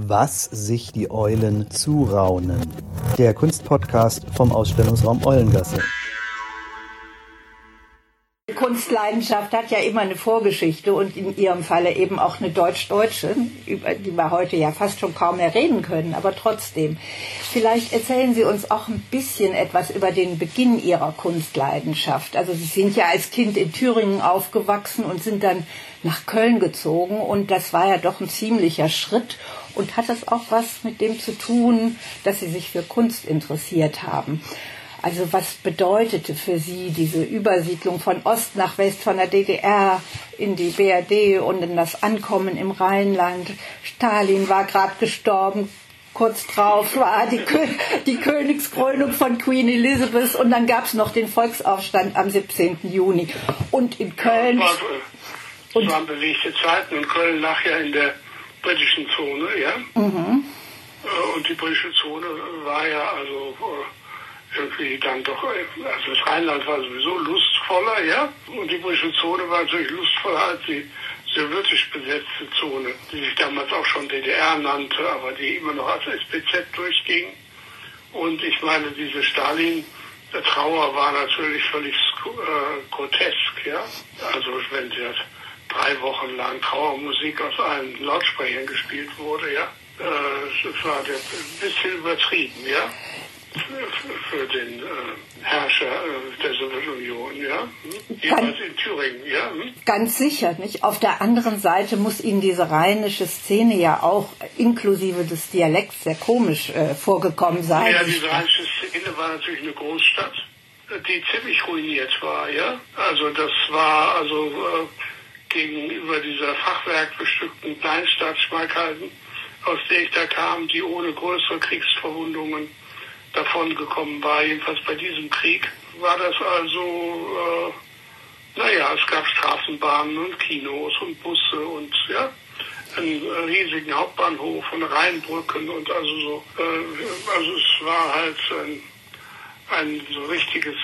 Was sich die Eulen zuraunen. Der Kunstpodcast vom Ausstellungsraum Eulengasse. Kunstleidenschaft hat ja immer eine Vorgeschichte und in Ihrem Falle eben auch eine deutsch-deutsche, über die wir heute ja fast schon kaum mehr reden können, aber trotzdem. Vielleicht erzählen Sie uns auch ein bisschen etwas über den Beginn Ihrer Kunstleidenschaft. Also Sie sind ja als Kind in Thüringen aufgewachsen und sind dann nach Köln gezogen und das war ja doch ein ziemlicher Schritt und hat das auch was mit dem zu tun, dass Sie sich für Kunst interessiert haben. Also was bedeutete für Sie diese Übersiedlung von Ost nach West, von der DDR in die BRD und in das Ankommen im Rheinland? Stalin war gerade gestorben, kurz drauf war die, Kö die Königskrönung von Queen Elizabeth und dann gab es noch den Volksaufstand am 17. Juni. Und in Köln... Ja, es waren bewegte Zeiten und Köln lag ja in der britischen Zone, ja. Mhm. Und die britische Zone war ja also irgendwie dann doch, also das Rheinland war sowieso lustvoller, ja, und die britische Zone war natürlich lustvoller als die sowjetisch besetzte Zone, die sich damals auch schon DDR nannte, aber die immer noch als SPZ durchging. Und ich meine, diese Stalin, der Trauer war natürlich völlig äh, grotesk, ja. Also wenn der drei Wochen lang Trauermusik aus allen Lautsprechern gespielt wurde, ja, äh, das war ein bisschen übertrieben, ja für den äh, Herrscher äh, der Sowjetunion, ja? Hm? Jedenfalls in Thüringen, ja? Hm? Ganz sicher, nicht? Auf der anderen Seite muss Ihnen diese rheinische Szene ja auch inklusive des Dialekts sehr komisch äh, vorgekommen sein. Ja, diese rheinische Szene war natürlich eine Großstadt, die ziemlich ruiniert war, ja? Also das war also äh, gegenüber dieser fachwerkbestückten Kleinstadt Schmalkalden, aus der ich da kam, die ohne größere Kriegsverwundungen davon gekommen war, jedenfalls bei diesem Krieg, war das also, äh, naja, es gab Straßenbahnen und Kinos und Busse und ja, einen riesigen Hauptbahnhof und Rheinbrücken und also so, äh, also es war halt ein, ein so richtiges,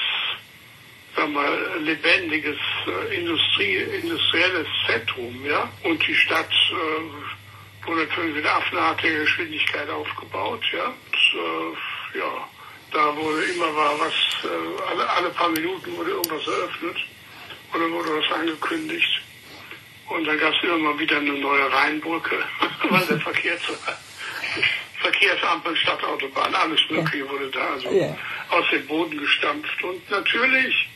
sag mal, lebendiges äh, Industrie, industrielles Zentrum, ja, und die Stadt äh, wurde natürlich mit affenartiger Geschwindigkeit aufgebaut, ja, und, äh, ja, da wurde immer war was, äh, alle, alle paar Minuten wurde irgendwas eröffnet oder wurde was angekündigt. Und dann gab es immer mal wieder eine neue Rheinbrücke, weil der Verkehr zu, Verkehrsampel, Stadtautobahn, alles Mögliche wurde da also ja. aus dem Boden gestampft. Und natürlich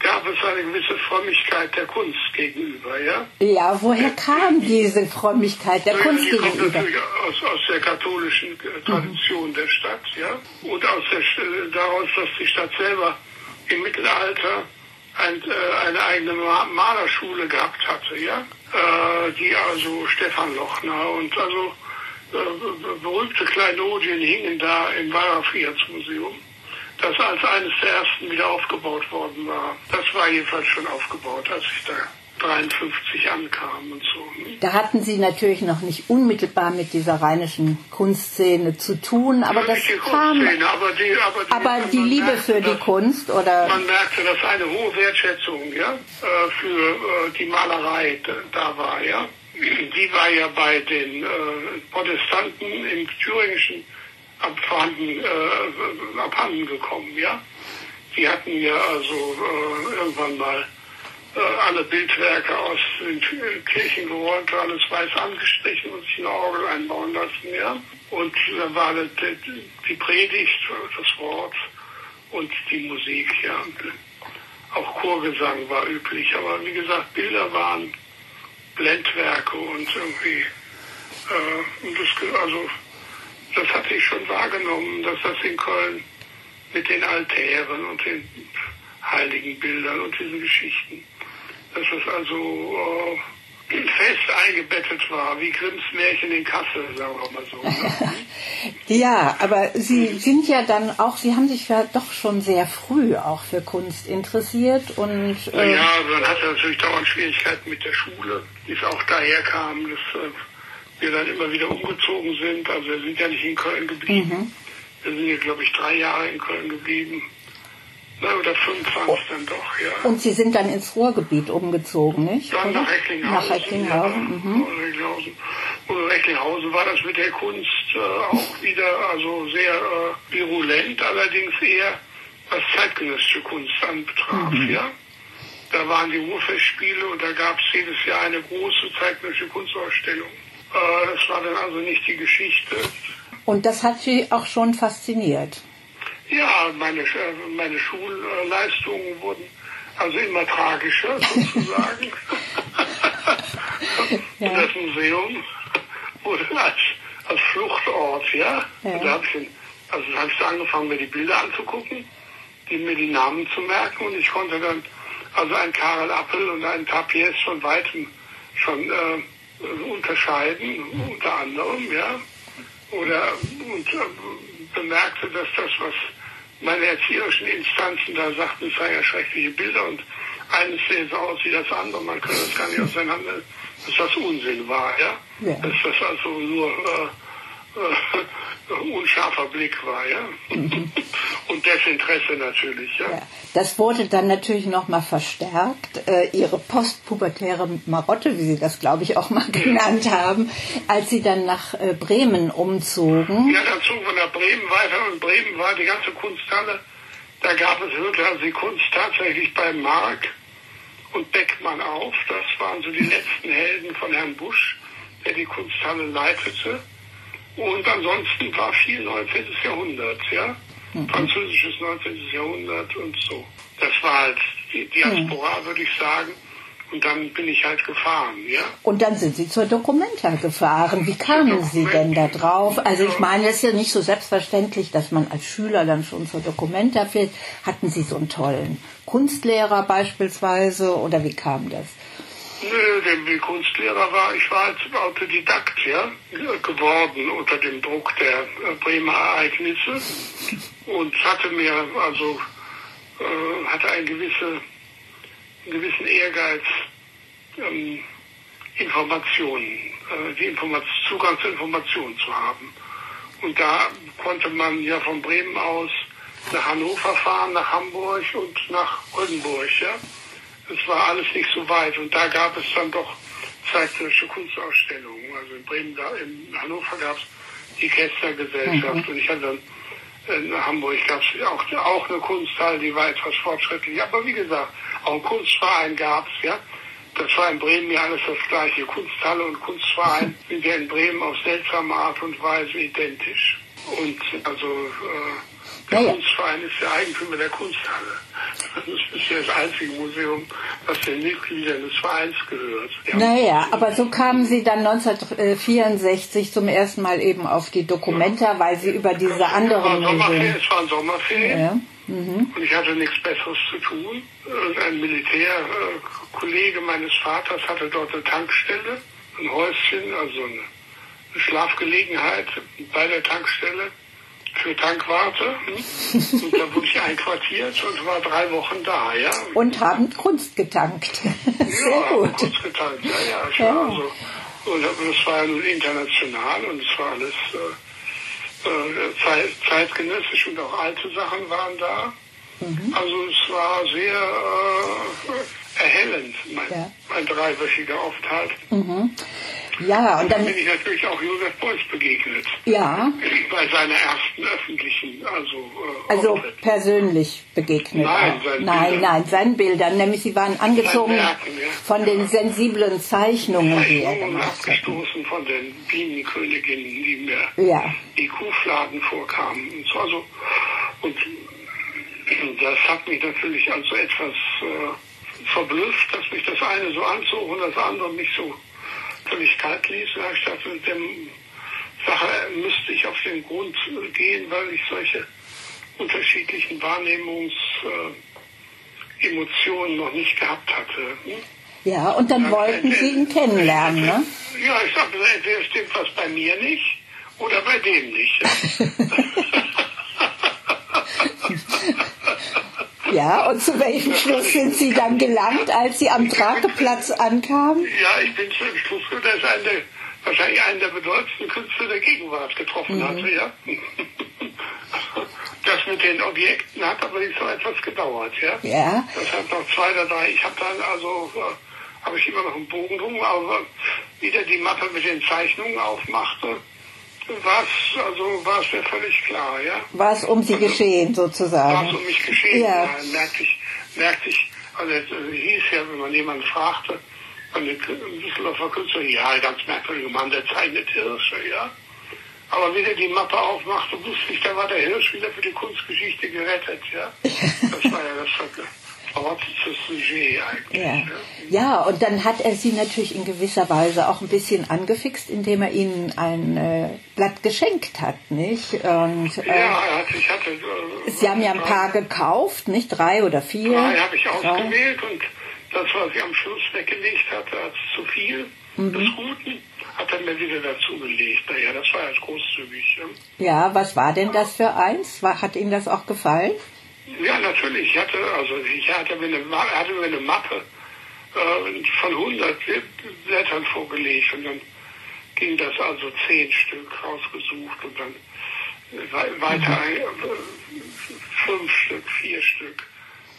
gab es eine gewisse Frömmigkeit der Kunst gegenüber, ja? Ja, woher kam diese Frömmigkeit der Kunst die gegenüber? kommt natürlich aus, aus der katholischen äh, Tradition mhm. der Stadt, ja? Und aus der, äh, daraus, dass die Stadt selber im Mittelalter ein, äh, eine eigene Malerschule gehabt hatte, ja? die also Stefan Lochner und also berühmte Kleinodien hingen da im Wallraf-Museum das als eines der ersten wieder aufgebaut worden war. Das war jedenfalls schon aufgebaut, als ich da 53 ankam und so. Da hatten Sie natürlich noch nicht unmittelbar mit dieser rheinischen Kunstszene zu tun, aber das kam. Aber die, aber die, aber die Liebe merkte, für die dass, Kunst oder? Man merkte, dass eine hohe Wertschätzung, ja, äh, für äh, die Malerei da war, ja. Die war ja bei den äh, Protestanten im thüringischen abhanden, äh, abhanden gekommen, ja. Die hatten ja also äh, irgendwann mal äh, alle Bildwerke aus den Kirchen geräumt, alles weiß angestrichen und sich eine Orgel einbauen lassen, ja. Und da war die, die Predigt, das Wort und die Musik, ja. Auch Chorgesang war üblich, aber wie gesagt, Bilder waren Blendwerke und irgendwie, äh, und das, also das hatte ich schon wahrgenommen, dass das in Köln mit den Altären und den heiligen Bildern und diesen Geschichten, dass das also äh, fest eingebettet war, wie Grimms Märchen in Kassel, sagen wir mal so. Ne? ja, aber Sie sind ja dann auch, Sie haben sich ja doch schon sehr früh auch für Kunst interessiert und... Äh ja, man hatte natürlich dauernd Schwierigkeiten mit der Schule, die es auch daher kam, dass... Äh, wir dann immer wieder umgezogen sind. Also wir sind ja nicht in Köln geblieben. Mhm. Wir sind ja, glaube ich, drei Jahre in Köln geblieben. Na, oder fünf waren es oh. dann doch, ja. Und Sie sind dann ins Ruhrgebiet umgezogen, nicht? Dann nach Recklinghausen. Nach Recklinghausen, ja, mhm. Recklinghausen. Oder Recklinghausen war das mit der Kunst äh, auch wieder also sehr äh, virulent, allerdings eher was zeitgenössische Kunst anbetraf, mhm. ja. Da waren die Ruhrfestspiele und da gab es jedes Jahr eine große zeitgenössische Kunstausstellung. Äh, das war dann also nicht die Geschichte. Und das hat Sie auch schon fasziniert? Ja, meine, meine Schulleistungen wurden also immer tragischer sozusagen. ja. Das Museum wurde als, als Fluchtort, ja. ja. Und da habe ich, also habe ich angefangen, mir die Bilder anzugucken, die, mir die Namen zu merken und ich konnte dann also ein Karel Appel und ein Tapies von weitem schon äh, unterscheiden, unter anderem, ja. Oder und äh, bemerkte, dass das, was meine erzieherischen Instanzen da sagten, es seien ja schreckliche Bilder und eines sehen so aus wie das andere, man kann das gar nicht auseinander, dass das Unsinn war, ja. ja. Dass das also nur äh, äh, unscharfer Blick war, ja. Mhm. Und Desinteresse natürlich, ja. ja. Das wurde dann natürlich nochmal verstärkt. Äh, ihre postpubertäre Marotte, wie Sie das, glaube ich, auch mal genannt haben, als Sie dann nach äh, Bremen umzogen. Ja, dann zogen wir nach Bremen weiter und Bremen war die ganze Kunsthalle. Da gab es wirklich also die Kunst tatsächlich bei Mark und Beckmann auf. Das waren so die letzten Helden von Herrn Busch, der die Kunsthalle leitete. Und ansonsten war viel 19. Jahrhundert, ja. Mhm. Französisches 19. Jahrhundert und so. Das war halt die Diaspora, mhm. würde ich sagen. Und dann bin ich halt gefahren, ja. Und dann sind Sie zur Documenta gefahren. Wie kamen Sie denn da drauf? Also ich meine, es ist ja nicht so selbstverständlich, dass man als Schüler dann schon zur Documenta fährt. Hatten Sie so einen tollen Kunstlehrer beispielsweise oder wie kam das? Nö, der Kunstlehrer war, ich war als Autodidakt, ja, geworden unter dem Druck der äh, Bremer Ereignisse und hatte mir, also, äh, hatte einen, gewisse, einen gewissen Ehrgeiz, ähm, Informationen, äh, die Informat Zugang zu Informationen zu haben. Und da konnte man ja von Bremen aus nach Hannover fahren, nach Hamburg und nach Oldenburg, ja es war alles nicht so weit. Und da gab es dann doch zeitgenössische Kunstausstellungen. Also in Bremen, da in Hannover gab es die Kästner Gesellschaft mhm. und ich hatte dann in Hamburg gab es auch, auch eine Kunsthalle, die war etwas fortschrittlich. Aber wie gesagt, auch ein Kunstverein gab es, ja. Das war in Bremen ja alles das gleiche. Kunsthalle und Kunstverein sind ja in Bremen auf seltsame Art und Weise identisch. Und also äh, der ja, Kunstverein ist der Eigentümer der Kunsthalle. Das ist ja das einzige Museum, was den Mitgliedern des Vereins gehört. Naja, aber so kamen Sie dann 1964 zum ersten Mal eben auf die Dokumenta, weil Sie über diese anderen Museen... Es waren Sommerferien. Ja. Mhm. Und ich hatte nichts Besseres zu tun. Ein Militärkollege meines Vaters hatte dort eine Tankstelle, ein Häuschen, also eine Schlafgelegenheit bei der Tankstelle für Tankwarte. Hm? Und da wurde ich einquartiert und war drei Wochen da, ja. Und haben Kunst getankt. Sehr ja, gut. Kunst getankt, ja, ja. Ich ja. War also, und das war ja nun international und es war alles äh, äh, zeit, zeitgenössisch und auch alte Sachen waren da. Mhm. Also es war sehr äh, erhellend, mein, ja. mein dreiwöchiger Aufenthalt. Mhm. Ja, und dann, bin ich natürlich auch Josef Beuys begegnet. Ja. Bei seiner ersten öffentlichen, also. Äh, also persönlich begegnet. Nein, seinen nein, Bildern. nein, seinen Bildern. Nämlich sie waren angezogen Werken, ja. von den sensiblen Zeichnungen, die er gemacht hat. abgestoßen von den Bienenköniginnen, die mir ja. die Kuhfladen vorkamen. Und so, also, und das hat mich natürlich also etwas äh, verblüfft, dass mich das eine so anzog und das andere mich so gedacht, mit dem Sache müsste ich auf den Grund gehen, weil ich solche unterschiedlichen Wahrnehmungsemotionen äh, noch nicht gehabt hatte. Hm? Ja, und dann, dann wollten Sie ihn kennenlernen, ne? Ja, ich sagte, entweder stimmt was bei mir nicht oder bei dem nicht. Ja, und zu welchem Schluss sind Sie dann gelangt, als Sie am Trageplatz ankamen? Ja, ich bin zu dem Schluss, dass ist ein der, wahrscheinlich einen der bedeutendsten Künstler der Gegenwart getroffen mhm. hatte, ja. Das mit den Objekten hat aber nicht so etwas gedauert, ja. Ja. Das hat noch zwei oder drei. Ich habe dann also äh, habe ich immer noch einen Bogen drum, aber wieder die Mappe mit den Zeichnungen aufmachte, war es also war es mir völlig klar, ja. War es um Sie also, geschehen sozusagen? War es um mich geschehen, ja. ja merkte ich, merkte ich, also es hieß ja, wenn man jemanden fragte, an den Düsseldorfer Künstler, ja, ganz merkwürdiger Mann, der zeichnet Hirsche, ja. Aber wie der die Mappe aufmachte, wusste ich, da war der Hirsch wieder für die Kunstgeschichte gerettet, ja. Das war ja das eigentlich. Ja. ja. ja, und dann hat er sie natürlich in gewisser Weise auch ein bisschen angefixt, indem er ihnen ein äh, Blatt geschenkt hat, nicht? Und, äh, ja, ich hatte... Äh, sie haben ja ein paar gekauft, nicht? Drei oder vier? Drei habe ich ausgewählt und das, was ich am Schluss weggelegt hatte als zu viel mhm. des Guten, hat er mir wieder dazugelegt. Naja, das war jetzt großzügig. Ja. ja, was war denn das für eins? War, hat Ihnen das auch gefallen? Ja, natürlich. Ich hatte, also ich hatte mir eine, hatte mir eine Mappe äh, von 100 Blättern vorgelegt und dann ging das also zehn Stück rausgesucht und dann weiter mhm. ein, fünf Stück, vier Stück.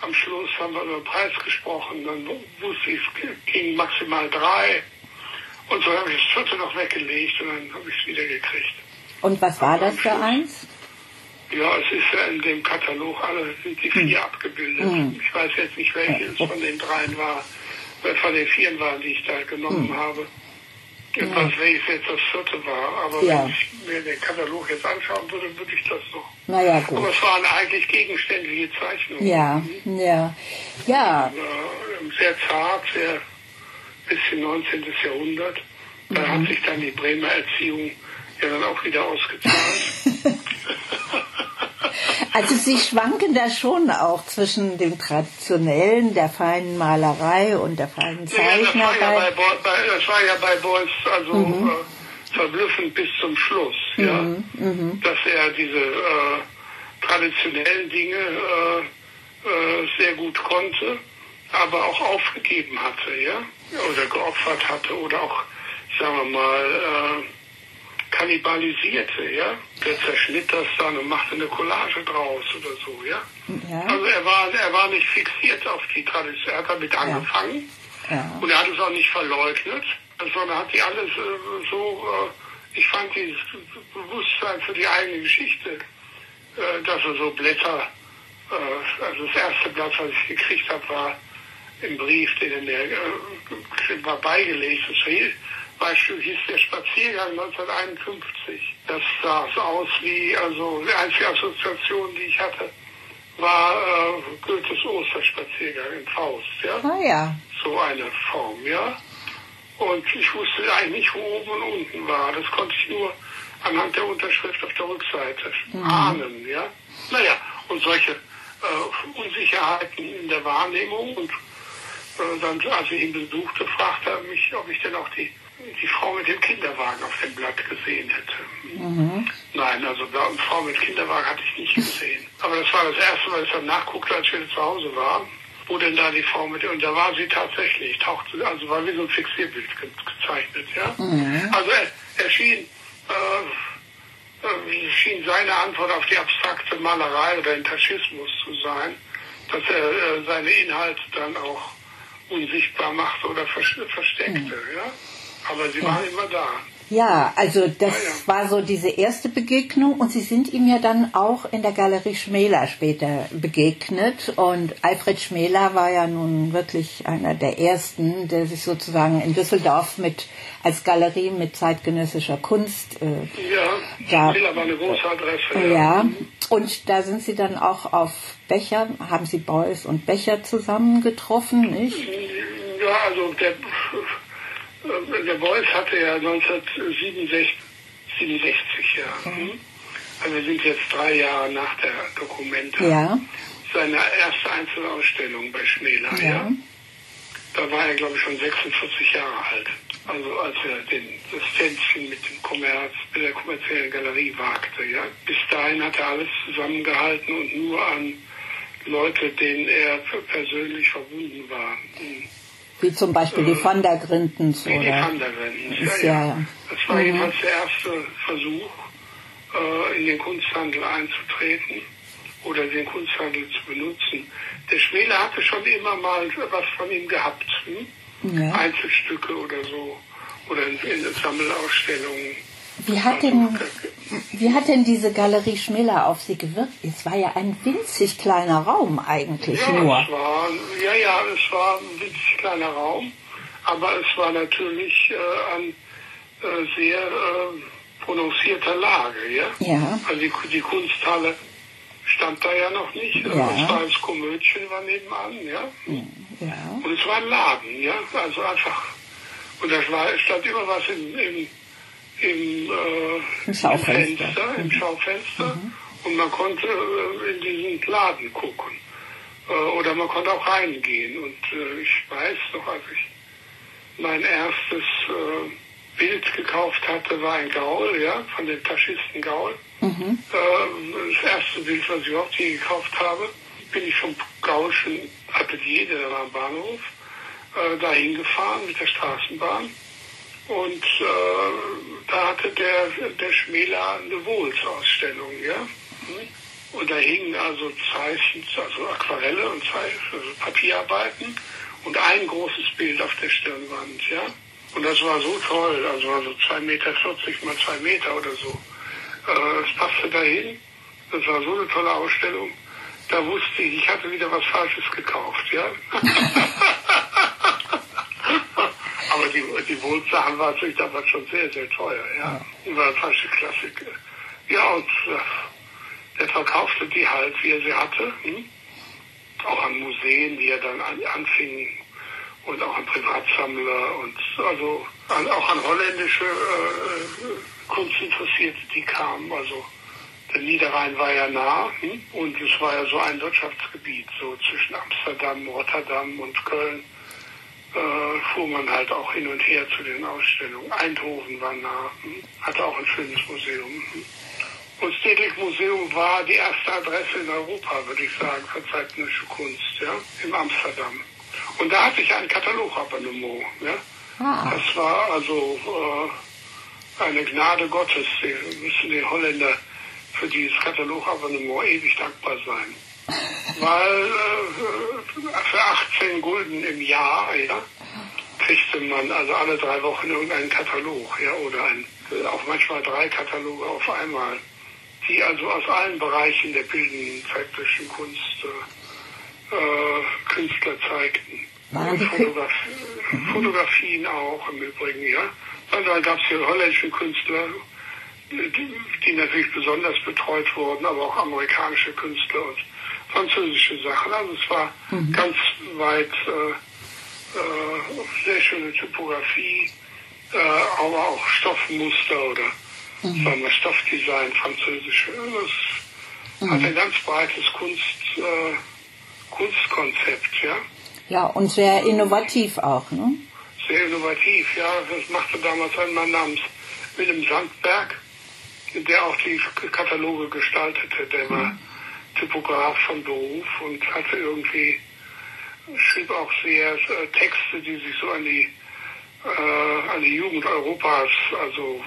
Am Schluss haben wir über den Preis gesprochen, dann wusste ich, es ging maximal drei. Und so habe ich das vierte noch weggelegt und dann habe ich es wieder gekriegt. Und was war das für eins? Ja, es ist ja in dem Katalog, alle sind die vier hm. abgebildet. Hm. Ich weiß jetzt nicht, welches von den dreien war, äh, von den vieren waren, die ich da genommen hm. habe. Ich weiß, welches jetzt das vierte war, aber ja. wenn ich mir den Katalog jetzt anschauen würde, würde ich das noch. Naja, gut. Aber es waren eigentlich gegenständliche Zeichnungen. Ja, ja, ja. Äh, sehr zart, sehr bisschen 19. Jahrhundert. Da mhm. hat sich dann die Bremer Erziehung ja dann auch wieder ausgezahlt. Also Sie schwanken da schon auch zwischen dem traditionellen, der feinen Malerei und der feinen Zeichnerei. Ja, das, war ja bei, das war ja bei Beuys also mhm. äh, verblüffend bis zum Schluss, mhm. ja, mhm. dass er diese äh, traditionellen Dinge äh, äh, sehr gut konnte, aber auch aufgegeben hatte, ja, oder geopfert hatte oder auch, sagen wir mal, äh, kannibalisierte, ja. Der zerschnitt das dann und machte eine Collage draus oder so, ja. ja. Also er war, er war nicht fixiert auf die Tradition. Er hat damit angefangen ja. und er hat es auch nicht verleugnet, sondern hat die alles äh, so, äh, ich fand dieses Bewusstsein für die eigene Geschichte, äh, dass er so Blätter, also das erste Blatt, was ich gekriegt habe, war im Brief, den er äh, war beigelegt. Das Beispiel hieß der Spaziergang 1951. Das sah so aus wie, also die einzige Assoziation, die ich hatte, war äh, Goethes Osterspaziergang in Faust, ja. Ah ja. So eine Form, ja. Und ich wusste eigentlich nicht, wo oben und unten war. Das konnte ich nur anhand der Unterschrift auf der Rückseite mhm. ahnen, ja. Naja, und solche äh, Unsicherheiten in der Wahrnehmung und äh, dann, als ich ihn besuchte, fragte er mich, ob ich denn auch die die Frau mit dem Kinderwagen auf dem Blatt gesehen hätte. Mhm. Nein, also eine Frau mit Kinderwagen hatte ich nicht gesehen. Aber das war das erste Mal, dass ich dann nachguckte, als wir zu Hause waren, wo denn da die Frau mit, und da war sie tatsächlich, tauchte, also war wie so ein Fixierbild ge gezeichnet, ja. Mhm. Also er, er schien, äh, äh, schien seine Antwort auf die abstrakte Malerei oder den Taschismus zu sein, dass er äh, seine Inhalte dann auch unsichtbar machte oder versteckte, mhm. ja. Aber sie ja. waren immer da. Ja, also das ja, ja. war so diese erste Begegnung und Sie sind ihm ja dann auch in der Galerie Schmäler später begegnet und Alfred Schmäler war ja nun wirklich einer der ersten, der sich sozusagen in Düsseldorf mit als Galerie mit zeitgenössischer Kunst äh, ja, da, Schmäler war eine große Adresse. Ja. ja, und da sind Sie dann auch auf Becher, haben Sie Beuys und Becher zusammengetroffen, nicht? Ja, also der der Beuys hatte ja 1967, 67, ja. Mhm. Also wir sind jetzt drei Jahre nach der Dokumenta. Ja. Seine erste Einzelausstellung bei Schmäler, ja. ja. Da war er, glaube ich, schon 46 Jahre alt. Also als er den, das Tänzchen mit dem Kommerz, mit der kommerziellen Galerie wagte, ja. Bis dahin hat er alles zusammengehalten und nur an Leute, denen er persönlich verbunden war. Mhm wie zum Beispiel die Van der Grindens, oder? Die Van der Grindens, ja, ja. Das war mhm. jedenfalls der erste Versuch, äh, in den Kunsthandel einzutreten oder den Kunsthandel zu benutzen. Der Schmäler hatte schon immer mal was von ihm gehabt. Hm? ja. Einzelstücke oder so oder in, in Sammelausstellungen. Wie hat, denn, wie hat denn diese Galerie Schmiller auf Sie gewirkt? Es war ja ein winzig kleiner Raum eigentlich ja, nur. Es war, ja, ja, es war ein winzig kleiner Raum, aber es war natürlich äh, an äh, sehr äh, prononcierter Lage. Ja? ja. Also die, die Kunsthalle stand da ja noch nicht. Ja. Es war das Komödchen war nebenan, ja. ja. Und es war ein Laden, ja. Also einfach. Und da stand immer was im, im im, äh, Im Schaufenster. Fenster, im Schaufenster mhm. und man konnte äh, in diesen Laden gucken. Äh, oder man konnte auch reingehen. Und äh, ich weiß noch, als ich mein erstes äh, Bild gekauft hatte, war ein Gaul, ja, von dem Taschisten Gaul. Mhm. Äh, das erste Bild, was ich überhaupt je gekauft habe, bin ich vom Gaulschen Atelier, der war am Bahnhof, dahin gefahren mit der Straßenbahn und äh, da hatte der, der Schmäler eine Wohlsausstellung, ja. Und da hingen also Zeichen, also Aquarelle und Zeichen, also Papierarbeiten und ein großes Bild auf der Stirnwand, ja. Und das war so toll, also, also 2,40 Meter mal 2 Meter oder so. Äh, es passte dahin. Das war so eine tolle Ausstellung. Da wusste ich, ich hatte wieder was Falsches gekauft, ja. Aber die, die Wohnsachen waren natürlich damals schon sehr, sehr teuer, ja. ja. War falsche Klassik. Ja, und äh, der verkaufte die halt, wie er sie hatte. Hm? Auch an Museen, die er dann an, anfing und auch an Privatsammler und also an, auch an holländische äh, Kunstinteressierte, die kamen. Also der Niederrhein war ja nah hm? und es war ja so ein Wirtschaftsgebiet, so zwischen Amsterdam, Rotterdam und Köln äh, fuhr man halt auch hin und her zu den Ausstellungen. Eindhoven war nah, hm, hatte auch ein schönes Museum. Hm. Und Stedelijk Museum war die erste Adresse in Europa, würde ich sagen, für zeitgenössische Kunst, ja, in Amsterdam. Und da hatte ich ein Katalogabonnement, ja. Ah. Das war also äh, eine Gnade Gottes. Wir müssen den Holländer für dieses Katalogabonnement ewig dankbar sein weil äh, für 18 Gulden im Jahr, ja, kriegte man also alle drei Wochen irgendeinen Katalog, ja, oder ein, auch manchmal drei Kataloge auf einmal, die also aus allen Bereichen der bildenden zeitlichen Kunst äh, äh Künstler zeigten. Und Fotograf Fotografien auch im Übrigen, ja. Und dann gab es hier holländische Künstler, die, die natürlich besonders betreut wurden, aber auch amerikanische Künstler und französische Sachen. Also es war mhm. ganz weit äh, äh, sehr schöne Typografie, äh, aber auch Stoffmuster oder mhm. sagen wir Stoffdesign, französische. Das mhm. hat ein ganz breites Kunst, äh, Kunstkonzept, ja. Ja, und sehr innovativ auch, ne? Sehr innovativ, ja. Das machte damals ein Mann namens Willem Sandberg, der auch die Kataloge gestaltete. Der war mhm. Typograf von Beruf und hatte irgendwie, schrieb auch sehr äh, Texte, die sich so an die, äh, an die Jugend Europas, also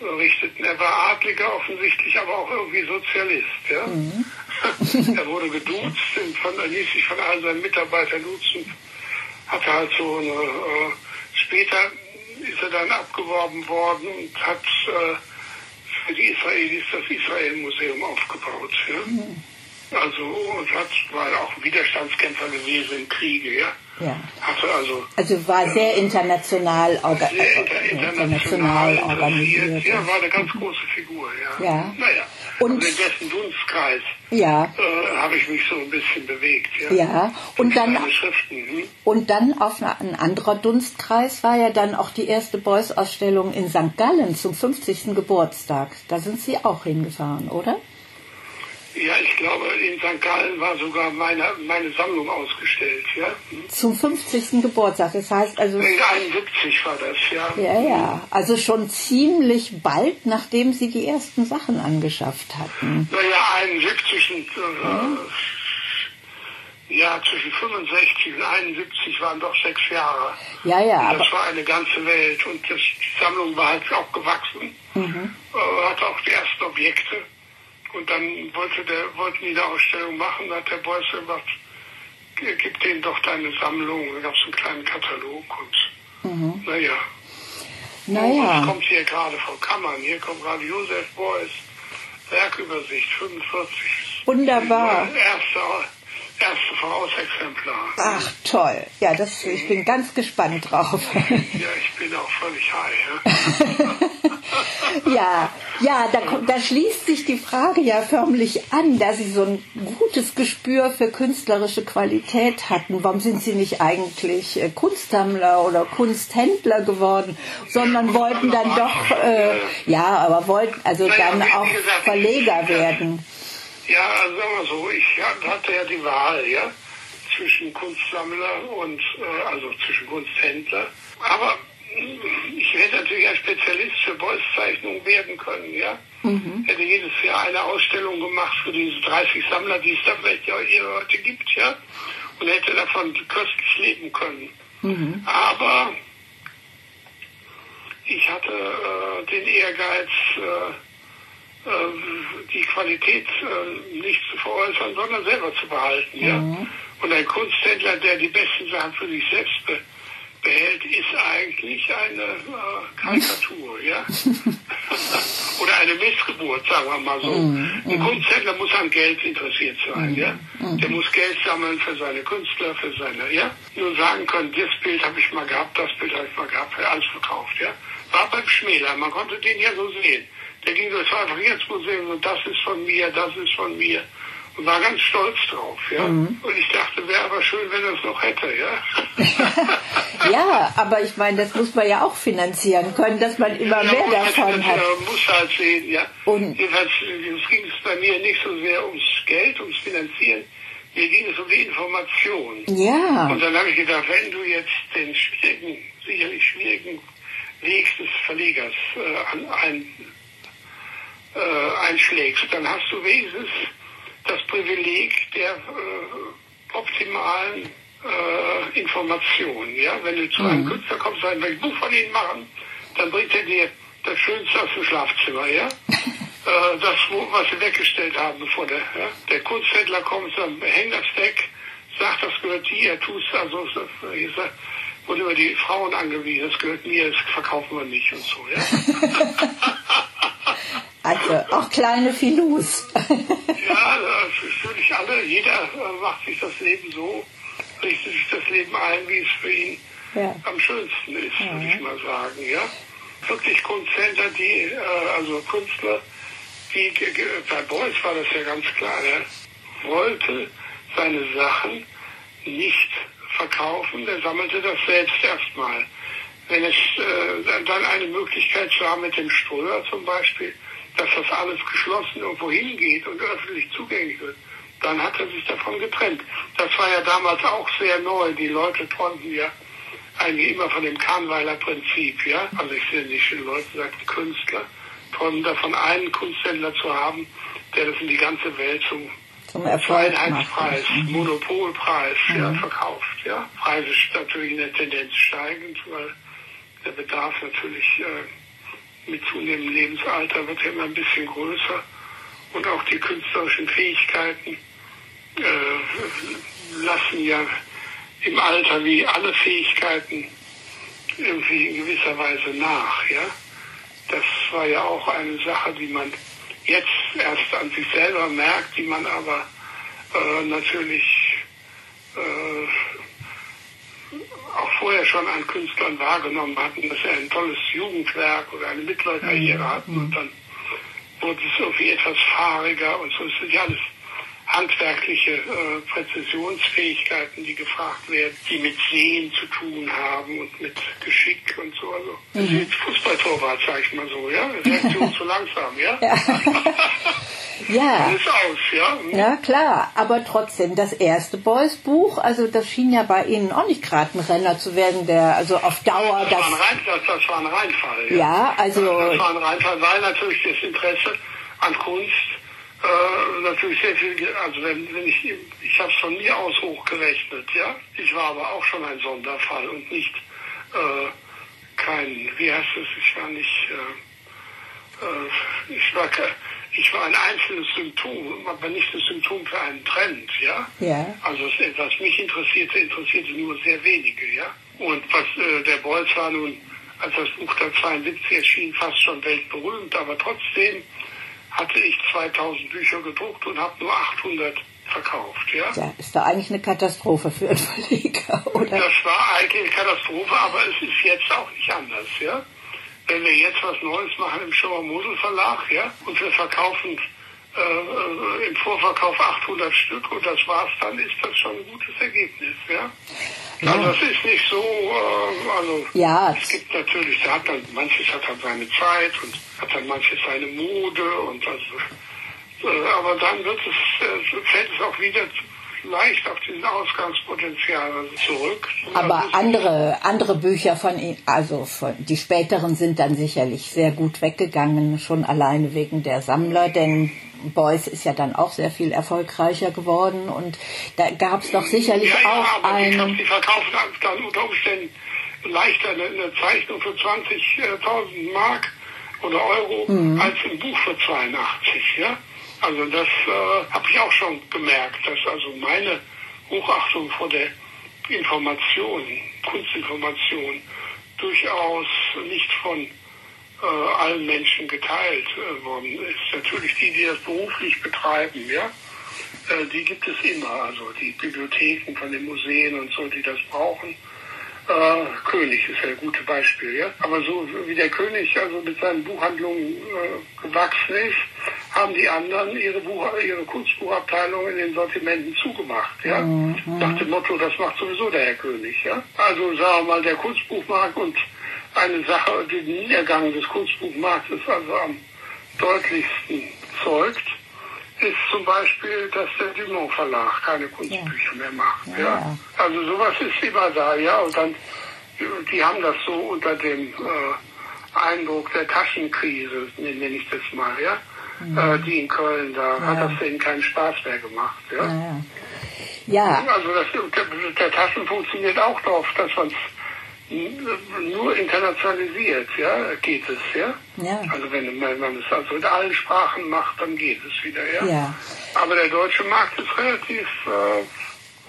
äh, richteten. Er war Adliger offensichtlich, aber auch irgendwie Sozialist. Ja? Mhm. er wurde geduzt, von, er ließ sich von allen seinen Mitarbeitern duzen, hatte halt so eine, äh, später ist er dann abgeworben worden und hat äh, für die Israelis das Israel-Museum aufgebaut. Ja? Also und hat, war auch Widerstandskämpfer gewesen im Kriege, ja. Ja. Also, also war sehr international, orga sehr inter international, international organisiert. Ja, war eine ganz große Figur, ja. ja. Naja. Und also in dessen Dunstkreis ja. äh, habe ich mich so ein bisschen bewegt. Ja, ja. Und, dann, hm? und dann auf eine, ein anderer Dunstkreis war ja dann auch die erste Beuys-Ausstellung in St. Gallen zum 50. Geburtstag. Da sind Sie auch hingefahren, oder? Ja, ich glaube, in St. Gallen war sogar meine, meine Sammlung ausgestellt, ja. Hm? Zum 50. Geburtstag, das heißt also... In 71 war das, ja. Ja, ja, also schon ziemlich bald, nachdem Sie die ersten Sachen angeschafft hatten. Naja, 71 und... Äh, ja. ja, zwischen 65 und 71 waren doch sechs Jahre. Ja, ja. Und das war eine ganze Welt und das, die Sammlung war halt auch gewachsen. Mhm. Äh, hatte auch die ersten Objekte. Und dann wollte der, wollten die eine Ausstellung machen, da hat der Beuys gesagt, gib denen doch deine Sammlung. Da gab es einen kleinen Katalog und mhm. naja. Naja. Und kommt hier gerade von Kammern. Hier kommt gerade Josef Beuys Werkübersicht 45. Wunderbar. Erste, erste Vorausexemplar. Ach toll. Ja, das, ich bin ganz gespannt drauf. Ja, ich bin auch völlig high. Ja, ja, ja da, da schließt sich die Frage ja förmlich an, dass Sie so ein gutes Gespür für künstlerische Qualität hatten. Warum sind Sie nicht eigentlich äh, Kunstsammler oder Kunsthändler geworden, sondern wollten dann doch, äh, ja, aber wollten also dann auch Verleger werden. Ja, also sagen wir so, ich hatte ja die Wahl, ja, zwischen Kunstsammler und, äh, also zwischen Kunsthändler. Aber mh, ich hätte natürlich ein Spezialist für Beuys-Zeichnungen werden können, ja. Hätte jedes Jahr eine Ausstellung gemacht für diese 30 Sammler, die es da vielleicht ja hier heute gibt, ja. Und hätte davon köstlich leben können. Aber ich hatte äh, den Ehrgeiz, äh, die Qualität äh, nicht zu veräußern, sondern selber zu behalten. Ja? Und ein Kunsthändler, der die besten Sachen für sich selbst be behält, ist eigentlich eine äh, Karikatur. ja? Oder eine Missgeburt, sagen wir mal so. Ein Kunsthändler muss an Geld interessiert sein. Ja? Der muss Geld sammeln für seine Künstler, für seine, ja. Nur sagen können, das Bild habe ich mal gehabt, das Bild habe ich mal gehabt, alles verkauft, ja. War beim Schmäler, man konnte den ja so sehen. Der ging durchs Referenzmuseum und das ist von mir, das ist von mir. Und war ganz stolz drauf, ja. Und ich dachte, wäre aber schön, wenn er es noch hätte, ja. Ja, aber ich meine, das muss man ja auch finanzieren können, dass man immer Ja, mehr man davon das, hat. äh, muss halt sehen, ja. Und- Jedenfalls äh, ging es bei mir nicht so sehr ums Geld, ums Finanzieren. Mir ging es um die Information. Ja, Und dann habe ich gedacht, wenn du jetzt den schwierigen, sicherlich schwierigen Weg des Verlegers äh, an, ein, äh, einschlägst, dann hast du wenigstens das Privileg der äh, optimalen äh, Information. Ja? Wenn du zu einem Künstler kommst, sagst, ein Buch von ihm machen, dann bringt er dir das Schönste aus dem Schlafzimmer. Ja? äh, das, was sie weggestellt haben, bevor der, ja? der Kunsthändler kommt, dann häng das weg, sagt, das gehört dir, tust also, ich sag, wurde über die Frauen angewiesen, das gehört mir, das verkaufen wir nicht und so. Ja? also auch kleine Filus. Ja, das ist natürlich alle. Jeder äh, macht sich das Leben so, richtet sich das Leben ein, wie es für ihn Ja. am schönsten ist, würde ich mal sagen. Ja, wirklich Kunsthändler, die, äh, also Künstler, die bei Beuys war das ja ganz klar. Der wollte seine Sachen nicht verkaufen, der sammelte das selbst erstmal. Wenn es äh, dann eine Möglichkeit war mit dem Ströer zum Beispiel, dass das alles geschlossen irgendwo hingeht und öffentlich zugänglich wird, dann hat er sich davon getrennt. Das war ja damals auch sehr neu. Die Leute träumten ja eigentlich immer von dem Kahnweiler Prinzip, ja. Also ich sehe nicht viele Leute sagen Künstler, träumen davon, einen Kunsthändler zu haben, der das in die ganze Welt zum Zum Erfolg. Einheitspreis, Monopolpreis, ja, verkauft, ja. Preise natürlich in der Tendenz steigend, weil der Bedarf natürlich äh, mit zunehmendem Lebensalter wird ja immer ein bisschen größer und auch die künstlerischen Fähigkeiten äh, lassen ja im Alter wie alle Fähigkeiten irgendwie in gewisser Weise nach, ja. Das war ja auch eine Sache, die man jetzt erst an sich selber merkt, die man aber äh, natürlich äh, auch vorher schon an Künstlern wahrgenommen hatten, dass sie ein tolles Jugendwerk oder eine Mitläuferkarriere hatten und dann wurde es irgendwie etwas fahriger und so. Es sind ja alles handwerkliche äh, Präzisionsfähigkeiten, die gefragt werden, die mit Sehen zu tun haben und mit Geschick und so. Also das jetzt Fußballtorwart, sag ich mal so, ja. Reaktion zu langsam, ja. Ja. Alles aus, ja. Ja, klar, aber trotzdem, das erste Boys-Buch, also das schien ja bei Ihnen auch nicht gerade ein Renner zu werden, der also auf Dauer Das war, ein das. Rein, das, das war ein Reinfall. Ja, Ja, also- Das war ein Reinfall, weil natürlich das Interesse an Kunst äh, natürlich sehr viel, also wenn, wenn ich, ich habe es von mir aus hochgerechnet, ja. Ich war aber auch schon ein Sonderfall und nicht äh, kein, wie heißt es, ich war nicht, äh, äh, ich war, ich war ein einzelnes Symptom, aber nicht das Symptom für einen Trend, ja. Ja. Also was mich interessierte, interessierte nur sehr wenige, ja. Und was äh, der Beuys war nun, als das Buch dann 72 erschien, fast schon weltberühmt, aber trotzdem hatte ich 2000 Bücher gedruckt und habe nur 800 verkauft, ja. Ja, ist doch eigentlich eine Katastrophe für einen Verleger, oder? Das war eigentlich eine Katastrophe, aber es ist jetzt auch nicht anders, ja. Wenn wir jetzt was Neues machen im Schauer Mosel Verlag, ja, und wir verkaufen äh, im Vorverkauf 800 Stück und das war's, dann ist das schon ein gutes Ergebnis, ja. Ja. Also das ist nicht so, äh, also Ja, es gibt natürlich, da hat dann manches hat dann seine Zeit und hat dann manches seine Mode und also, äh, aber dann wird es, äh, fällt es auch wieder leicht auf dieses Ausgangspotenzial zurück. Aber Das andere, andere Bücher von Ihnen, also von, die späteren sind dann sicherlich sehr gut weggegangen, schon alleine wegen der Sammler, denn Beuys ist ja dann auch sehr viel erfolgreicher geworden und da gab es doch sicherlich ja, ja, auch aber ich glaube, ein, die verkaufen dann- dann unter Umständen leichter eine, eine Zeichnung für 20.000 Mark oder Euro Mhm. als ein Buch für 82, ja. Also das äh, habe ich auch schon gemerkt, dass also meine Hochachtung vor der Information, Kunstinformation, durchaus nicht von äh, allen Menschen geteilt äh, worden ist. Natürlich die, die das beruflich betreiben, ja, äh, die gibt es immer. Also die Bibliotheken von den Museen und so, die das brauchen. Äh, König ist ja ein gutes Beispiel, ja. Aber so wie der König also mit seinen Buchhandlungen äh, gewachsen ist, haben die anderen ihre Buch, ihre Kunstbuchabteilung in den Sortimenten zugemacht, ja. Nach dem Motto, das macht sowieso der Herr König, ja. Also sagen wir mal, der Kunstbuchmarkt und eine Sache, die den Niedergang des Kunstbuchmarktes also am deutlichsten zeugt, ist zum Beispiel, dass der Dumont Verlag keine Kunstbücher mehr macht. Ja. Ja. Also sowas ist immer da, ja. Und dann, die haben das so unter dem äh, Eindruck der Taschenkrise, nenne ich das mal, ja. Äh, die in Köln, da hat das denen keinen Spaß mehr gemacht, ja. ja, ja. Also das, der, der Taschen funktioniert auch darauf, dass man es nur internationalisiert, ja, geht es, ja. Ja. Also wenn man, es also in allen Sprachen macht, dann geht es wieder, ja. Ja. Aber der deutsche Markt ist relativ, äh,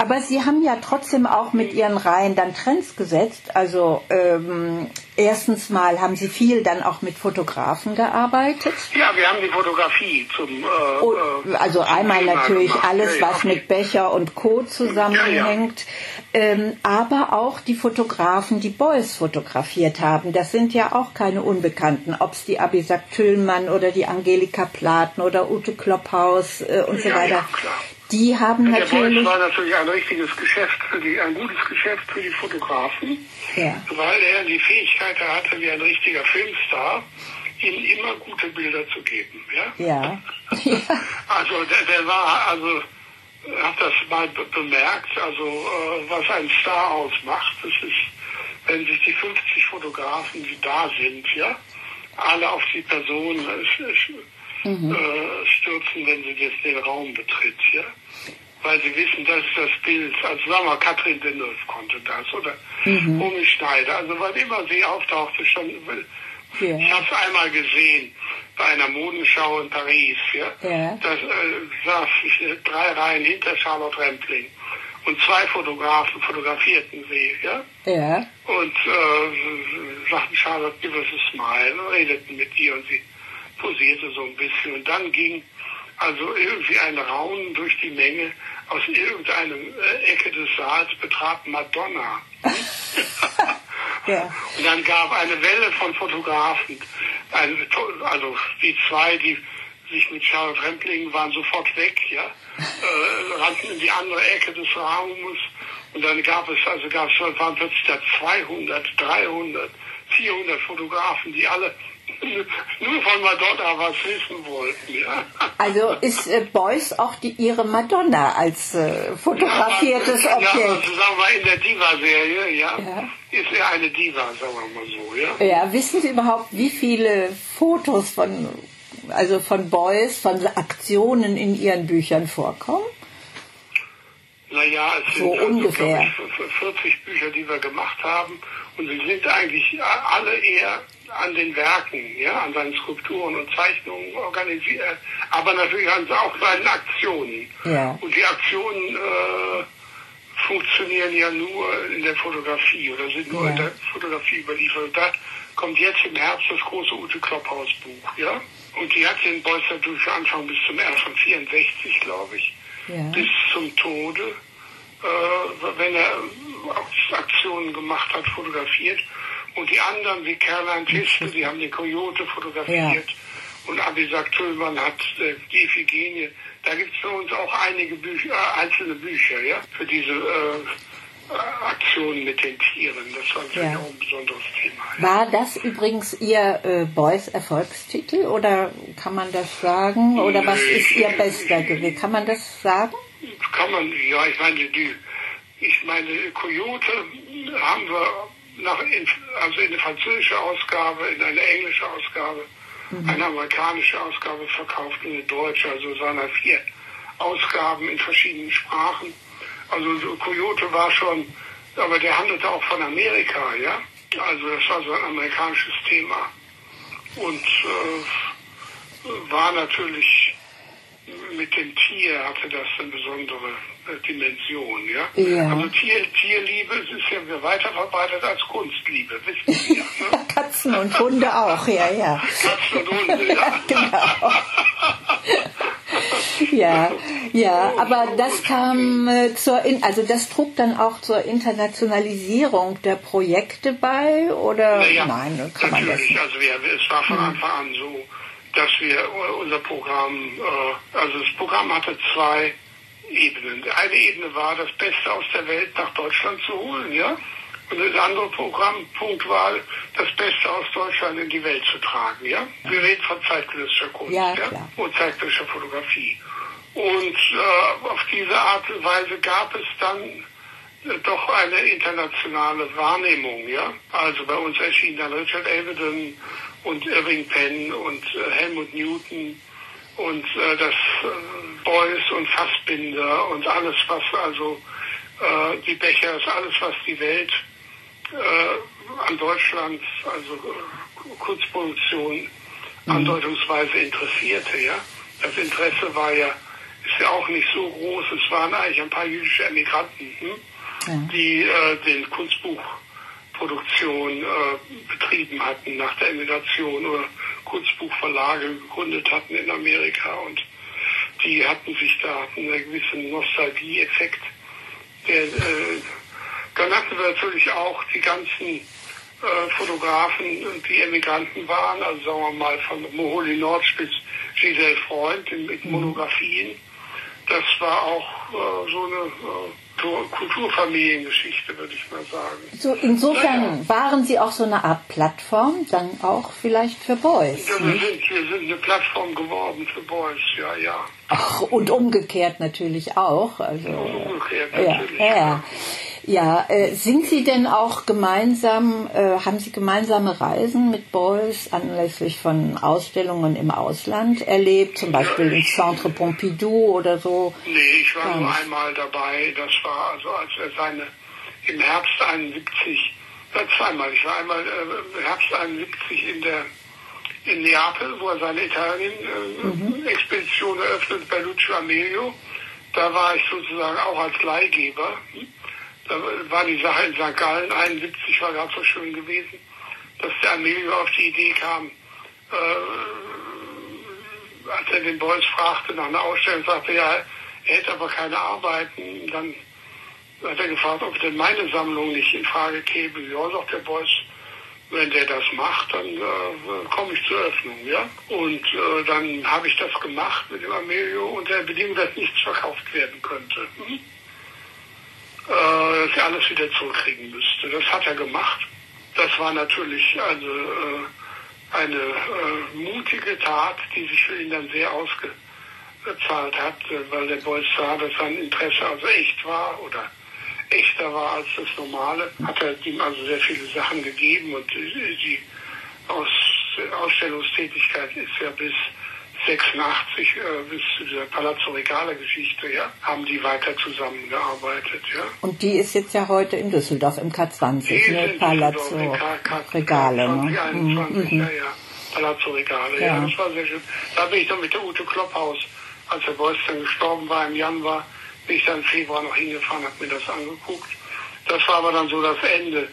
Aber Sie haben ja trotzdem auch mit Ihren Reihen dann Trends gesetzt. Also ähm, erstens mal haben Sie viel dann auch mit Fotografen gearbeitet. ja, wir haben die Fotografie zum, äh, Und, äh, also zum einmal Thema natürlich gemacht. alles, ja, was ja. mit Becher und Co. zusammenhängt, Ähm, aber auch die Fotografen, die Beuys fotografiert haben. Das sind ja auch keine Unbekannten, ob es die Abisak Tüllmann oder die Angelika Platen oder Ute Klopphaus äh, und so Ja, weiter. ja, klar. Die haben Der Beuys natürlich... war natürlich ein richtiges Geschäft für die, ein gutes Geschäft für die Fotografen, Ja. weil er die Fähigkeit hatte, wie ein richtiger Filmstar, ihnen immer gute Bilder zu geben. Ja? Ja. ja. Also der, der war, also hat das mal be bemerkt, also äh, was ein Star ausmacht, das ist, wenn sich die 50 Fotografen, die da sind, ja, alle auf die Person äh, äh, stürzen, wenn sie jetzt den Raum betritt, ja. Weil sie wissen, das ist das Bild. Also sagen wir, Katrin Deneuve konnte das oder Romy Schneider. Also wann immer sie auftauchte, schon Ja. ich habe es einmal gesehen bei einer Modenschau in Paris. Ja? Ja. Da äh, saß ich äh, drei Reihen hinter Charlotte Rempling und zwei Fotografen fotografierten sie. Ja? Ja. Und äh, sagten Charlotte, give us a smile, redeten mit ihr und sie posierte so ein bisschen. Und dann ging also irgendwie ein Raunen durch die Menge. Aus irgendeiner äh, Ecke des Saals betrat Madonna. Ja. Und dann gab eine Welle von Fotografen, also die zwei, die sich mit Charlotte Rempling waren sofort weg, ja, äh, rannten in die andere Ecke des Raumes und dann gab es, also gab es, waren plötzlich da 200, 300, 400 Fotografen, die alle nur von Madonna was wissen wollten, ja. Also ist äh, Beuys auch die, ihre Madonna als äh, fotografiertes ja, Objekt? Ja, also sagen wir in der Diva-Serie, ja, Ja. ist er eine Diva, sagen wir mal so, ja. Ja, wissen Sie überhaupt, wie viele Fotos von, also von Beuys, von Aktionen in Ihren Büchern vorkommen? Na, Naja, es so sind ungefähr. Also, ich, 40 Bücher, die wir gemacht haben. Und sie sind eigentlich alle eher an den Werken, ja, an seinen Skulpturen und Zeichnungen organisiert, aber natürlich an auch seinen Aktionen. Ja. Und die Aktionen äh, funktionieren ja nur in der Fotografie oder sind nur Ja. in der Fotografie überliefert. Und da kommt jetzt im Herbst das große Ute Klopphaus Buch, ja. Und die hat den Beuys natürlich Anfang bis zum Ende von 64, glaube ich, Ja. bis zum Tode, äh, wenn er auch Aktionen gemacht hat, fotografiert. Und die anderen, wie Caroline Tiske, die haben den Coyote fotografiert. Und Abisak Tüllmann hat äh, die Iphigenie. Da gibt es für uns auch einige Bücher, äh, einzelne Bücher, ja, für diese äh, äh, Aktionen mit den Tieren. Das war natürlich Ja. auch ein besonderes Thema. Ja. War das übrigens Ihr äh, Boys Erfolgstitel oder kann man das sagen? Oder was Nee, ist Ihr bester gewesen? Kann man das sagen? Kann man, ja, ich meine, die, ich meine, Coyote haben wir nach, in, also in eine französische Ausgabe, in eine englische Ausgabe, eine amerikanische Ausgabe verkauft und eine deutsche, also es waren halt vier Ausgaben in verschiedenen Sprachen. Also so Coyote war schon, aber der handelte auch von Amerika, ja. Also das war so ein amerikanisches Thema. Und äh, war natürlich mit dem Tier hatte das eine besondere äh, Dimension, ja. Ja. Also Tier, Tierliebe ist ja weiter verbreitet als Kunstliebe, wissen Sie ja. Ne? Katzen und Hunde auch, ja, ja. Katzen und Hunde, ja. Genau. Ja, ja, aber das kam äh, zur, in, also das trug dann auch zur Internationalisierung der Projekte bei oder Naja, nein, kann man das natürlich. nicht. Also wir, es war von Anfang an so, dass wir äh, unser Programm, äh, also das Programm hatte zwei Ebenen. Eine Ebene war, das Beste aus der Welt nach Deutschland zu holen, ja. Und der andere Programmpunkt war, das Beste aus Deutschland in die Welt zu tragen, ja. Wir reden von zeitgenössischer Kunst, Ja, ja, und zeitgenössischer Fotografie. Und äh, auf diese Art und Weise gab es dann äh, doch eine internationale Wahrnehmung, ja. Also bei uns erschien dann Richard Avedon und Irving Penn und äh, Helmut Newton und äh, das äh, Beuys und Fassbinder und alles, was also äh, die Bechers, alles, was die Welt äh, an Deutschland, also äh, Kurzproduktion andeutungsweise interessierte, ja. Das Interesse war ja, ist ja auch nicht so groß. Es waren eigentlich ein paar jüdische Emigranten, hm, die äh, den Kunstbuchproduktion äh, betrieben hatten nach der Emigration oder Kunstbuchverlage gegründet hatten in Amerika und die hatten sich da hatten einen gewissen Nostalgie-Effekt. Der, äh, dann hatten wir natürlich auch die ganzen äh, Fotografen, die Emigranten waren, also sagen wir mal von Moholi Nordspitz, Giselle Freund mit Monographien. Das war auch äh, so eine äh, Kultur- Kulturfamiliengeschichte, würde ich mal sagen. So, insofern Naja. waren Sie auch so eine Art Plattform, dann auch vielleicht für Boys. Ja, wir, sind, wir sind eine Plattform geworden für Boys, ja, ja. Ach, und umgekehrt natürlich auch. Also, Umgekehrt ja, natürlich. ja. Ja, äh, sind Sie denn auch gemeinsam, äh, haben Sie gemeinsame Reisen mit Boys anlässlich von Ausstellungen im Ausland erlebt, zum Beispiel im Centre Pompidou oder so? Nee, ich war Gar nur einmal dabei. Das war also, als er seine im Herbst 71, äh, zweimal. Ich war einmal äh, im Herbst 71 in der in Neapel, wo er seine Italien-Expedition eröffnet bei Lucio Amelio. Da war ich sozusagen auch als Leihgeber. Da war die Sache in St. Gallen 71 war gerade so schön gewesen, dass der Amelio auf die Idee kam, äh, als er den Beuys fragte nach einer Ausstellung, sagte ja, er hätte aber keine Arbeiten. Dann hat er gefragt, ob denn meine Sammlung nicht in Frage käme. Ja, sagt der Beuys, wenn der das macht, dann äh, komme ich zur Öffnung, ja. Und äh, dann habe ich das gemacht mit dem Amelio unter der Bedingung, dass nichts verkauft werden könnte. Hm? Äh, dass er alles wieder zurückkriegen müsste. Das hat er gemacht. Das war natürlich also äh, eine äh, mutige Tat, die sich für ihn dann sehr ausgezahlt hat, weil der Beuys sah, dass sein Interesse also echt war oder echter war als das normale, hat er ihm also sehr viele Sachen gegeben und die Aus Ausstellungstätigkeit ist ja bis 86 äh, bis zu dieser Palazzo Regale Geschichte, ja, haben die weiter zusammengearbeitet, ja. Und die ist jetzt ja heute in Düsseldorf im K20, Die ne? Palazzo Regale, 20, ne? 21, Mhm. ja, ja. Palazzo Regale, ja. Ja. das war sehr schön. Da bin ich dann mit der Ute Klopphaus, als der Beuys dann gestorben war im Januar, bin ich dann im Februar noch hingefahren, habe mir das angeguckt. Das war aber dann so das Ende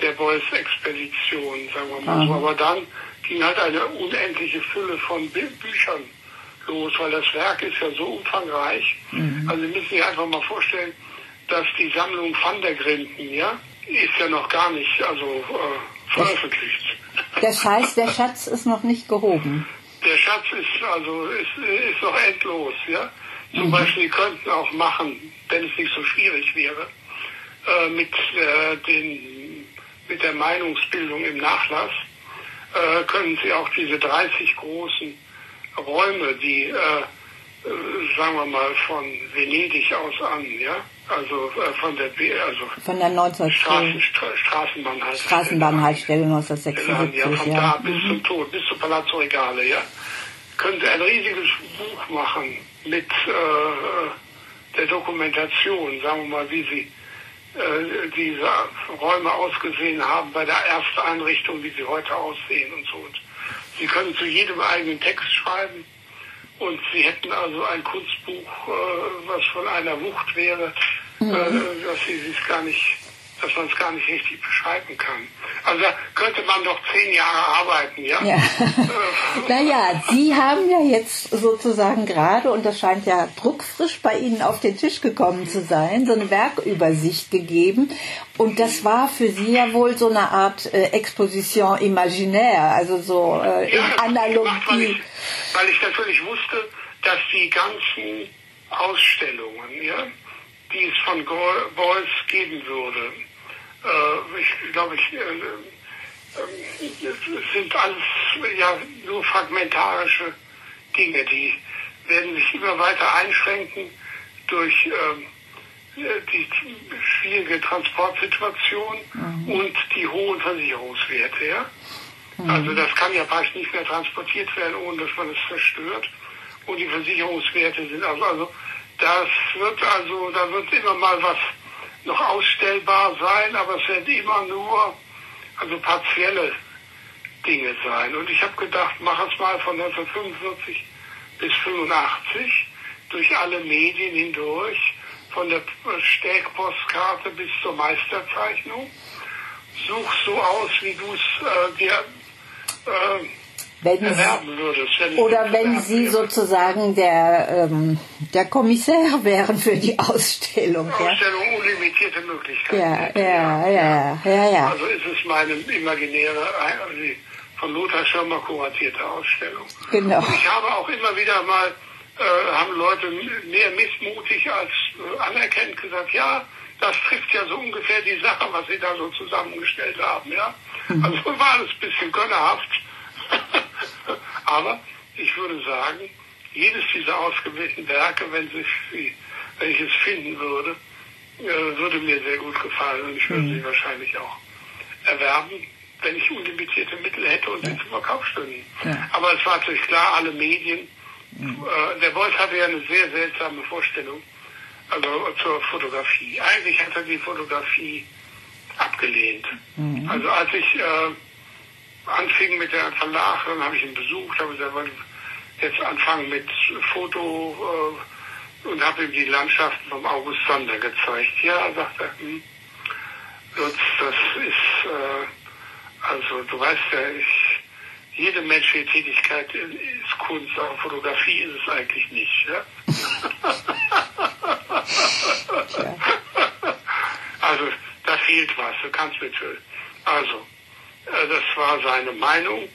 der Beuys-Expedition, sagen wir mal so. Aha. Aber dann ging halt eine unendliche Fülle von Bü- Büchern los, weil das Werk ist ja so umfangreich. Also Sie müssen sich einfach mal vorstellen, dass die Sammlung Van der Grinden, ja, ist ja noch gar nicht also äh, veröffentlicht. Das heißt, der Schatz ist noch nicht gehoben. Der Schatz ist also ist, ist noch endlos, ja. Zum Beispiel Sie könnten auch machen, wenn es nicht so schwierig wäre, äh, mit äh, den mit der Meinungsbildung im Nachlass äh, können Sie auch diese 30 großen Räume, die äh, äh, sagen wir mal von Venedig aus an, ja, also äh, von der B also Von der 19 Straßen, Stra Straßenbahnhaltestelle. Straßenbahnhaltestelle ja, 1976, von ja. da bis zum Tod, bis zu Palazzo Regale, ja. Können Sie ein riesiges Buch machen mit äh, der Dokumentation, sagen wir mal, wie Sie äh, diese Räume ausgesehen haben bei der ersten Einrichtung, wie sie heute aussehen und so. Und Sie können zu jedem eigenen Text schreiben und Sie hätten also ein Kunstbuch, äh, was von einer Wucht wäre, äh, dass Sie es gar nicht, dass man es gar nicht richtig beschreiben kann. Also da könnte man doch zehn Jahre arbeiten, ja? Ja. naja, Sie haben ja jetzt sozusagen gerade, und das scheint ja druckfrisch bei Ihnen auf den Tisch gekommen zu sein, so eine Werkübersicht gegeben. Und das war für Sie ja wohl so eine Art äh, Exposition imaginaire, also so äh, Ja, in ich gemacht, weil Analogie. ich, weil ich natürlich wusste, dass die ganzen Ausstellungen, ja, die es von Beuys geben würde, äh, ich glaube, ich, äh, äh, es sind alles ja nur fragmentarische Dinge, die werden sich immer weiter einschränken durch ähm, die schwierige Transportsituation und die hohen Versicherungswerte. Ja? Also das kann ja fast nicht mehr transportiert werden, ohne dass man es zerstört. Und die Versicherungswerte sind also, also das wird also, da wird immer mal was noch ausstellbar sein, aber es werden immer nur also partielle Dinge sein. Und ich habe gedacht, mach es mal von 1945 bis 85 durch alle Medien hindurch, von der Steg-Postkarte bis zur Meisterzeichnung. Such so aus, wie du es äh, dir äh, Wenn es Oder wenn Sie sozusagen der, ähm, der Kommissär wären für die Ausstellung. Ja, Ausstellung unlimitierte Möglichkeiten. ja, ja, ja, ja. ja. Also ist es meine imaginäre, also die von Lothar Schirmer kuratierte Ausstellung. Genau. Und ich habe auch immer wieder mal, äh, haben Leute mehr missmutig als äh, anerkennt gesagt, ja, das trifft ja so ungefähr die Sache, was sie da so zusammengestellt haben, ja. Also war alles ein bisschen gönnerhaft. Aber ich würde sagen, jedes dieser ausgewählten Werke, wenn, sich, sie- wenn ich es finden würde, äh, würde mir sehr gut gefallen und ich würde sie wahrscheinlich auch erwerben, wenn ich unlimitierte Mittel hätte und sie zum Verkauf stünden. Ja. Aber es war natürlich klar, alle Medien, äh, der Beuys hatte ja eine sehr seltsame Vorstellung, also zur Fotografie. Eigentlich hat er die Fotografie abgelehnt. Also als ich äh, anfing mit der Verlag, dann habe ich ihn besucht, habe gesagt, wollen jetzt anfangen mit Foto äh, und habe ihm die Landschaften vom August Sander gezeigt. Ja, sagt er, hm, Lutz, das ist, äh, also du weißt ja, ich, jede menschliche Tätigkeit ist Kunst, aber Fotografie ist es eigentlich nicht. Ja? Also da fehlt was, du kannst mit. Also, das war seine Meinung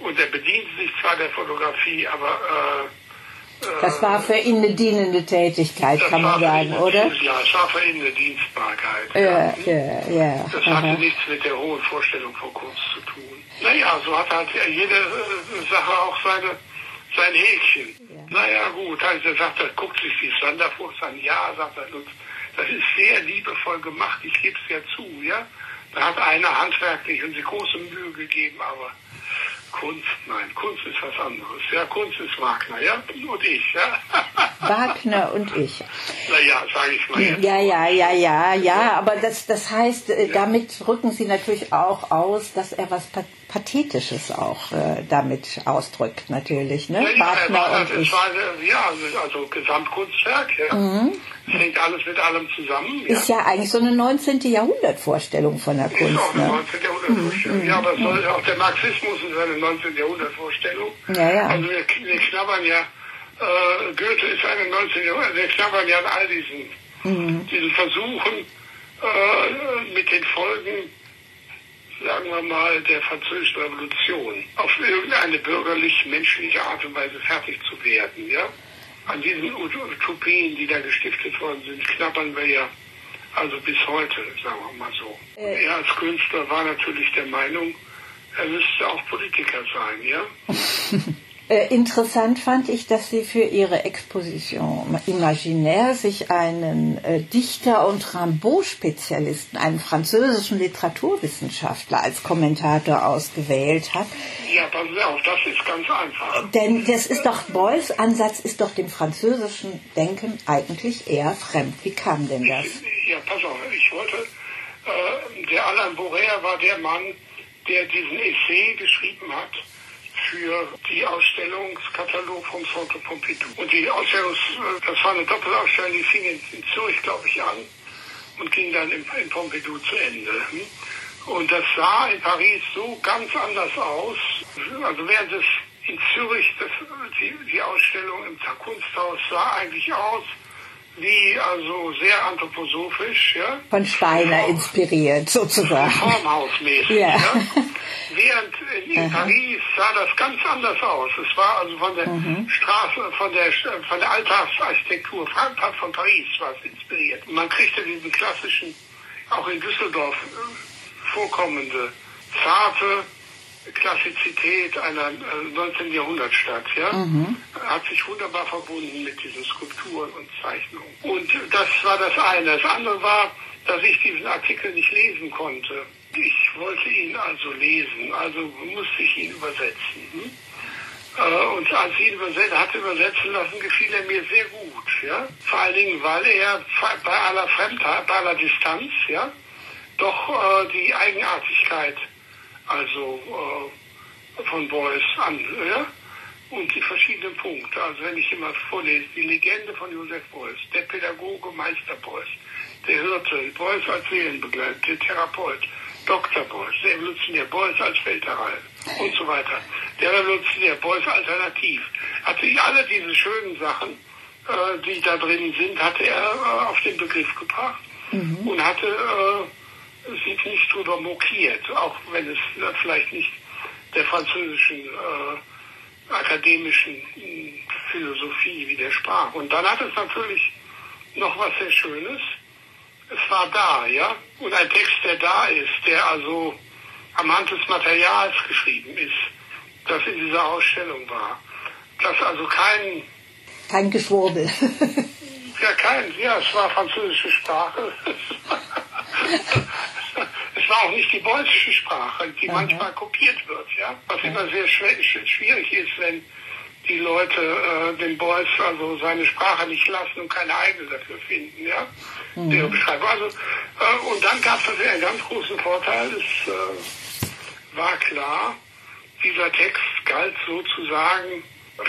und er bediente sich zwar der Fotografie, aber äh, Das war für ihn eine dienende Tätigkeit, kann man sagen, oder? Dienst- Ja, es war für ihn eine Dienstbarkeit. Ja, ja, ja. Das hatte aha. nichts mit der hohen Vorstellung von Kunst zu tun. Naja, so hat halt jede äh, Sache auch seine, sein Häkchen. Naja, gut, also er sagt, er guckt sich die Sanderfuchs an. Ja, sagt er, das ist sehr liebevoll gemacht, ich gebe es ja zu, ja. Da hat einer handwerklich und sich große Mühe gegeben, aber Kunst, nein, Kunst ist was anderes. Ja, Kunst ist Wagner, ja, und ich, ja. Wagner und ich. Naja, sage ich mal. Jetzt. Ja, ja, ja, ja, ja, aber das, das heißt, äh, damit rücken Sie natürlich auch aus, dass er was Pathetisches auch äh, damit ausdrückt, natürlich, ne? Ja, ja, Wagner war, und ich. War, ja, also Gesamtkunstwerk, ja. Mhm. Es hängt alles mit allem zusammen. Ja. Ist ja eigentlich so eine 19. Jahrhundert-Vorstellung von der Kunst. Ist auch eine ne? 19. Jahrhundert-Vorstellung. Mhm. Ja, aber soll, auch der Marxismus ist eine 19. Jahrhundert-Vorstellung. Ja, ja. Also wir, wir knabbern ja, äh, Goethe ist eine 19. Jahrhundert, wir knabbern ja an all diesen, mhm. diesen Versuchen äh, mit den Folgen sagen wir mal, der französischen Revolution auf irgendeine bürgerlich-menschliche Art und Weise fertig zu werden. Ja? An diesen Utopien, die da gestiftet worden sind, knabbern wir ja also bis heute, sagen wir mal so. Äh. Er als Künstler war natürlich der Meinung, er müsste auch Politiker sein, ja? Äh, interessant fand ich, dass Sie für Ihre Exposition Imaginaire sich einen äh, Dichter und Rimbaud-Spezialisten, einen französischen Literaturwissenschaftler als Kommentator ausgewählt hat. Ja, pass auf, das ist ganz einfach. Denn das ist doch, Beuys Ansatz ist doch dem französischen Denken eigentlich eher fremd. Wie kam denn das? Ich, ja, pass auf, ich wollte, äh, der Alain Bourret war der Mann, der diesen Essay geschrieben hat, für die Ausstellungskatalog vom Centre Pompidou. Und die Ausstellung, das war eine Doppelausstellung, die fing in, in Zürich, glaube ich, an und ging dann in, in Pompidou zu Ende. Und das sah in Paris so ganz anders aus. Also während es in Zürich, das, die, die Ausstellung im Kunsthaus sah eigentlich aus wie also sehr anthroposophisch, ja. Von Steiner Form, inspiriert sozusagen. Formhausmäßig, ja. ja. Während in Paris sah das ganz anders aus. Es war also von der mhm. Straße, von der von der Alltagsarchitektur von Paris war es inspiriert. Man kriegte diesen klassischen, auch in Düsseldorf äh, vorkommende zarte Klassizität einer 19. Äh, Jahrhundertstadt, ja, mhm. hat sich wunderbar verbunden mit diesen Skulpturen und Zeichnungen. Und das war das eine. Das andere war, dass ich diesen Artikel nicht lesen konnte. Ich wollte ihn also lesen, also musste ich ihn übersetzen. Hm? Äh, und als ich ihn überset, hatte übersetzen lassen, gefiel er mir sehr gut. Ja? Vor allen Dingen, weil er bei aller Fremdheit, bei aller Distanz, ja, doch äh, die Eigenartigkeit also äh, von Beuys an. Ja? Und die verschiedenen Punkte. Also wenn ich immer vorlese, die Legende von Josef Beuys, der Pädagoge Meister Beuys, der Hirte, Beuys als Seelenbegleiter, der Therapeut, Dr. Beuys, der Evolutionär, Beuys als Feldherr und so weiter. Der Revolutionär, Beuys alternativ. Ich alle diese schönen Sachen, äh, die da drin sind, hatte er äh, auf den Begriff gebracht mhm. und hatte äh, sich nicht drüber mokiert, auch wenn es vielleicht nicht der französischen äh, akademischen hm, Philosophie widersprach. Und dann hat es natürlich noch was sehr Schönes. Es war da, ja. Und ein Text, der da ist, der also am Hand des Materials geschrieben ist, das in dieser Ausstellung war. Das also kein... Kein Geschwurbel. ja, kein, ja, es war französische Sprache. es war auch nicht die bolzische Sprache, die Aha. manchmal kopiert wird, ja. Was ja. immer sehr schwierig ist, wenn die Leute äh, den Beuys also seine Sprache nicht lassen und keine eigene dafür finden, ja. Mhm. Der Beschreibung. Also, äh, und dann gab es natürlich einen ganz großen Vorteil. Es äh, war klar, dieser Text galt sozusagen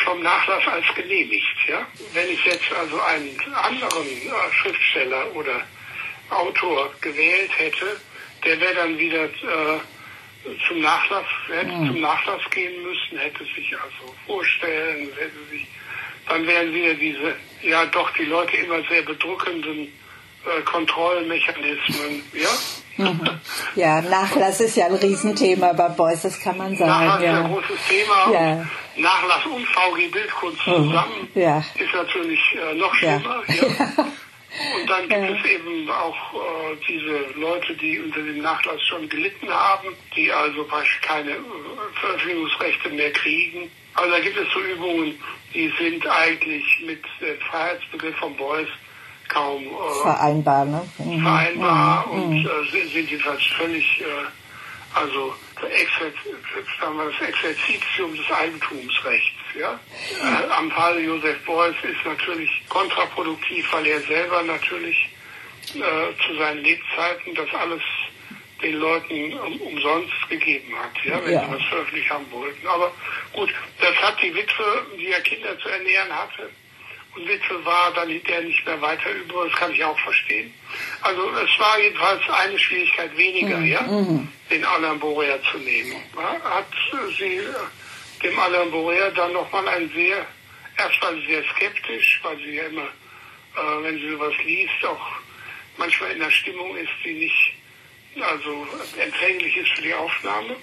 vom Nachlass als genehmigt, ja. Wenn ich jetzt also einen anderen äh, Schriftsteller oder Autor gewählt hätte, der wäre dann wieder äh, zum Nachlass, hätte mhm. zum Nachlass gehen müssen, hätte sich also vorstellen, hätte sich, dann wären wieder diese, ja doch die Leute immer sehr bedrückenden äh, Kontrollmechanismen, ja? Mhm. Ja, Nachlass ist ja ein Riesenthema bei Beuys, das kann man sagen. Nachlass ja. ist ein großes Thema. Ja. Nachlass und VG Bildkunst mhm. zusammen ja. ist natürlich äh, noch schlimmer. Ja. Und dann gibt es eben auch äh, diese Leute, die unter dem Nachlass schon gelitten haben, die also fast keine äh, Verfügungsrechte mehr kriegen. Also da gibt es so Übungen, die sind eigentlich mit dem Freiheitsbegriff von Beuys kaum äh, vereinbar, ne? Mhm. vereinbar mhm. und mhm. Äh, sind, sind jedenfalls völlig äh, also das Exerzitium des Eigentumsrechts. Ja? Äh, am Fall Josef Beuys ist natürlich kontraproduktiv, weil er selber natürlich äh, zu seinen Lebzeiten das alles den Leuten um, umsonst gegeben hat, ja, wenn ja. sie was veröffentlicht haben wollten. Aber gut, das hat die Witwe, die ja Kinder zu ernähren hatte, und Witwe war, dann der nicht mehr weiter über, das kann ich auch verstehen. Also es war jedenfalls eine Schwierigkeit weniger, mhm. ja, mhm. den Alain Borea zu nehmen. Ja, hat sie dem Alain Borea dann nochmal ein sehr, erst war sie sehr skeptisch, weil sie ja immer, äh, wenn sie sowas liest, auch manchmal in der Stimmung ist, die nicht also empfänglich ist für die Aufnahme.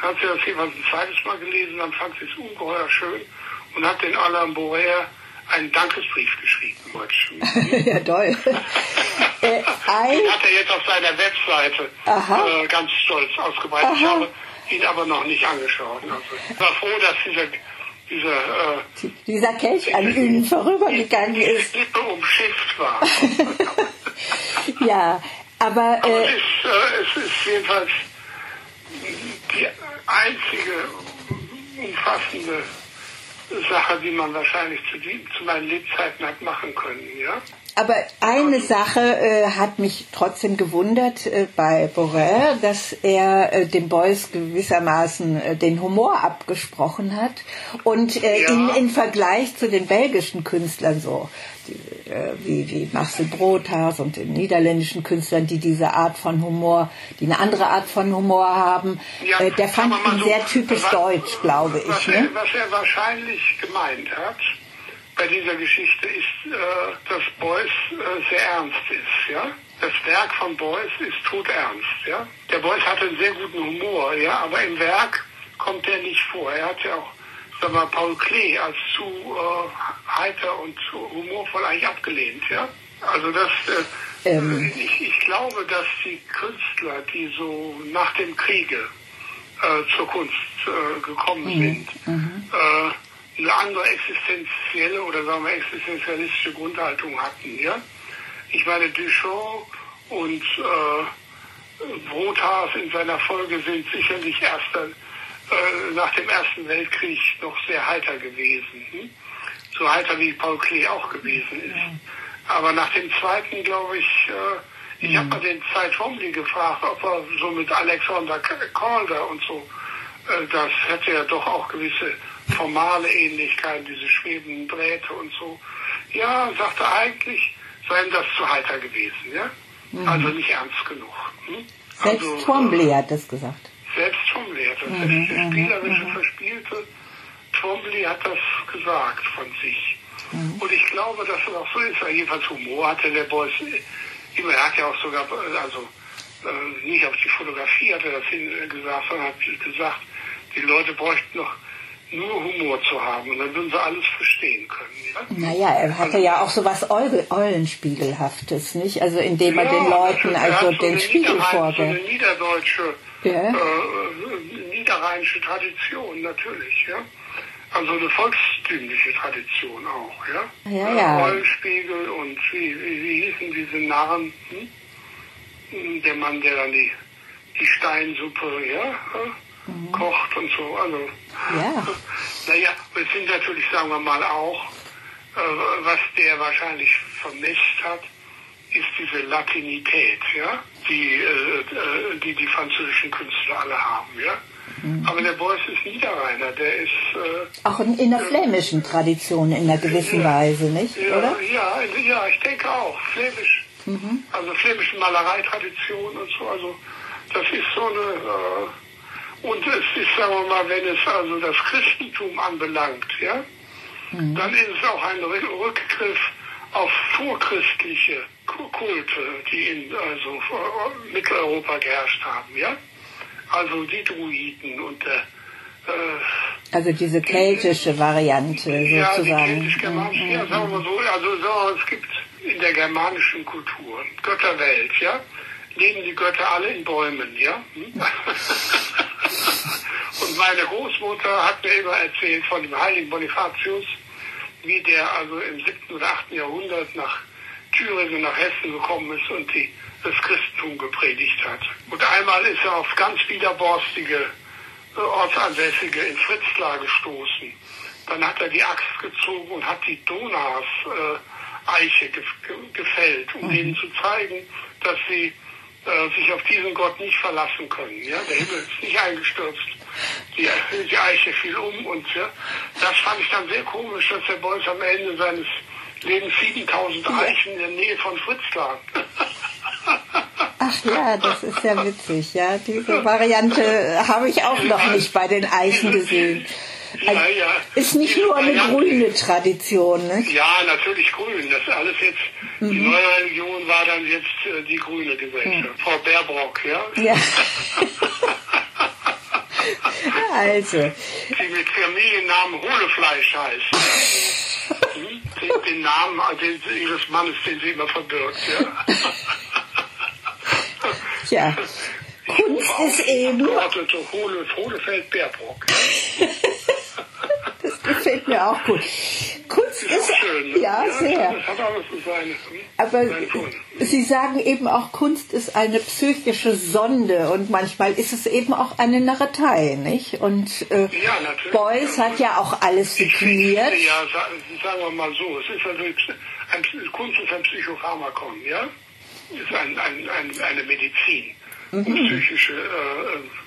Dann hat sie das jeweils ein zweites Mal gelesen, dann fand sie es ungeheuer schön und hat den Alain Borea einen Dankesbrief geschrieben. ja, toll. äh, Den hat er jetzt auf seiner Webseite äh, ganz stolz ausgebreitet. Aha. Ich habe ihn aber noch nicht angeschaut. Also ich war froh, dass dieser dieser, äh, dieser Kelch an ihnen vorübergegangen ist. Lippe umschifft war. ja, aber, aber es, ist, äh, es ist jedenfalls die einzige umfassende Sache, die man wahrscheinlich zu, die, zu meinen Lebzeiten hat machen können, ja. Aber eine Sache äh, hat mich trotzdem gewundert äh, bei Borel, dass er äh, dem Beuys gewissermaßen äh, den Humor abgesprochen hat und äh, ja. ihn in Vergleich zu den belgischen Künstlern so äh, wie, wie Marcel Brothas und den niederländischen Künstlern, die diese Art von Humor, die eine andere Art von Humor haben, ja, der fand ihn so, sehr typisch was, deutsch, glaube ich. Was, ne? was er wahrscheinlich gemeint hat, bei dieser Geschichte ist, äh, dass Beuys äh, sehr ernst ist, ja. Das Werk von Beuys ist todernst, ja. Der Beuys hatte einen sehr guten Humor, ja, aber im Werk kommt er nicht vor. Er hat ja auch, sag mal, Paul Klee als zu äh, heiter und zu humorvoll eigentlich abgelehnt, ja. Also das, äh, ähm. ich, ich glaube, dass die Künstler, die so nach dem Kriege äh, zur Kunst äh, gekommen mhm. sind, mhm. Eine andere existenzielle oder sagen wir existenzialistische Grundhaltung hatten. Ja? Ich meine, Duchamp und äh, Brothas in seiner Folge sind sicherlich erst äh, nach dem Ersten Weltkrieg noch sehr heiter gewesen. Hm? So heiter wie Paul Klee auch gewesen ist. Ja. Aber nach dem Zweiten, glaube ich, äh, ich mhm. habe mal den Zeit gefragt, ob er so mit Alexander Calder und so, äh, das hätte ja doch auch gewisse formale Ähnlichkeiten, diese schwebenden Drähte und so. Ja, sagte eigentlich, seien das zu heiter gewesen, ja? Mhm. Also nicht ernst genug. Hm? Selbst also, Twombly hat das gesagt. Selbst Twombly hat das, mhm, der mhm, spielerische, mhm. verspielte Twombly hat das gesagt von sich. Mhm. Und ich glaube, dass es auch so ist, weil jedenfalls Humor hatte der Beuys immer, er hat ja auch sogar, also äh, nicht auf die Fotografie hat er das hingesagt, sondern hat gesagt, die Leute bräuchten noch nur Humor zu haben und dann würden sie alles verstehen können. Ja? Naja, er hatte also, ja auch so was Eulenspiegelhaftes, nicht? Also indem er ja, den Leuten also den so Spiegel vorgibt. So eine niederdeutsche, ja. äh, niederrheinische Tradition natürlich, ja. Also eine volkstümliche Tradition auch, ja. Ja, ja. Eulenspiegel und wie, wie, wie hießen diese Narren? Hm? Der Mann, der dann die, die Steinsuppe, ja, mhm. kocht und so. Also, ja. naja, es sind natürlich, sagen wir mal, auch, äh, was der wahrscheinlich vermisst hat, ist diese Latinität, ja, die, äh, äh, die die französischen Künstler alle haben, ja. Mhm. Aber der Beuys ist Niederrheiner, der ist... Äh, auch in, in der flämischen Tradition in einer gewissen ja, Weise, nicht? Ja, Oder? Ja, ja, ich denke auch. Flämisch. Mhm. Also flämische Malereitradition und so. Also das ist so eine... Äh, und es ist, sagen wir mal, wenn es also das Christentum anbelangt, ja, mhm. dann ist es auch ein Rückgriff auf vorchristliche Kulte, die in also Mitteleuropa geherrscht haben, ja. Also die Druiden und der äh, also diese keltische Variante ja, sozusagen. Ja, die keltisch-germanische, mhm. ja, sagen wir so, also so, es gibt in der germanischen Kultur Götterwelt, ja, leben die Götter alle in Bäumen, ja. Hm? Und meine Großmutter hat mir immer erzählt von dem heiligen Bonifatius, wie der also im 7. oder 8. Jahrhundert nach Thüringen, nach Hessen gekommen ist und die, das Christentum gepredigt hat. Und einmal ist er aufs ganz widerborstige äh, Ortsansässige in Fritzlar gestoßen. Dann hat er die Axt gezogen und hat die Donas äh, Eiche gefällt, um mhm. denen zu zeigen, dass sie sich auf diesen Gott nicht verlassen können. Ja? Der Himmel ist nicht eingestürzt. Die, die Eiche fiel um und ja, das fand ich dann sehr komisch, dass der Beuys am Ende seines Lebens 7000 Eichen in der Nähe von Fritz lag. Ach ja, das ist ja witzig, ja. Diese Variante habe ich auch noch nicht bei den Eichen gesehen. Also ja, ja. Ist nicht nur eine grüne Tradition, ne? Ja, natürlich grün. Das ist alles jetzt, mhm. die neue Religion war dann jetzt äh, die grüne Gesellschaft. Mhm. Frau Baerbrock, ja? Ja. also. Die mit Familiennamen Hohlefleisch heißt. hm? den, den, Namen den, ihres Mannes, den sie immer verbirgt, ja? ja. Kunst ist eben. Hohle, Hohlefeld Baerbrock. Gefällt mir auch gut. Kunst ist, ist schön, ne? ja, ja, sehr. Seine, Aber Sie sagen eben auch, Kunst ist eine psychische Sonde und manchmal ist es eben auch eine Narretei, nicht? Und äh, ja, natürlich. Beuys hat ja auch alles signiert. Ja, sagen wir mal so, es ist also ein, Kunst ist ein Psychopharmakon, ja? Ist ein, ein, ein, eine Medizin, mhm. psychische äh,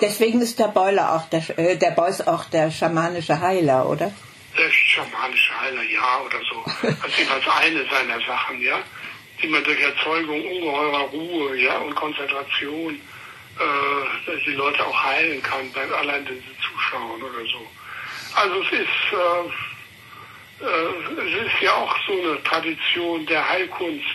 Deswegen ist der Beuler auch der, äh, der Beuys auch der schamanische Heiler, oder? Der schamanische Heiler, ja, oder so. Also jeweils eine seiner Sachen, ja, die man durch Erzeugung ungeheurer Ruhe, ja, und Konzentration äh, die Leute auch heilen kann, bei allein den sie zuschauen oder so. Also es ist, äh, äh, es ist ja auch so eine Tradition der Heilkunst,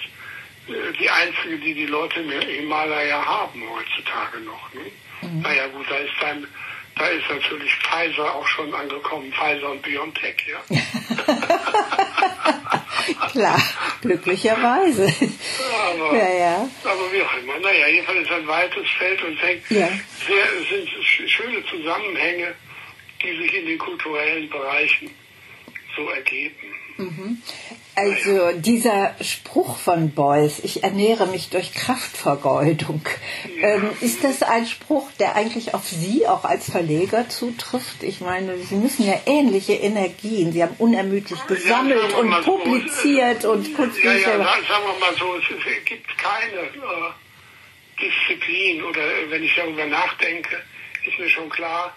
äh, die einzige, die die Leute im Himalaya haben heutzutage noch. Ne? Mhm. Naja gut, da ist dann, da ist natürlich Pfizer auch schon angekommen, Pfizer und BioNTech, ja. Klar, glücklicherweise. Aber, ja, ja. aber wie auch immer. Naja, jedenfalls ist ein weites Feld und hängt ja. sehr, sind schöne Zusammenhänge, die sich in den kulturellen Bereichen so ergeben. Mhm. Also dieser Spruch von Beuys, ich ernähre mich durch Kraftvergeudung, ähm, ist das ein Spruch, der eigentlich auf Sie auch als Verleger zutrifft? Ich meine, Sie müssen ja ähnliche Energien, Sie haben unermüdlich gesammelt ja, und publiziert so, und Kunstbücher. Ja, ja, sagen wir mal so, es, gibt keine äh, Disziplin oder wenn ich darüber nachdenke, ist mir schon klar,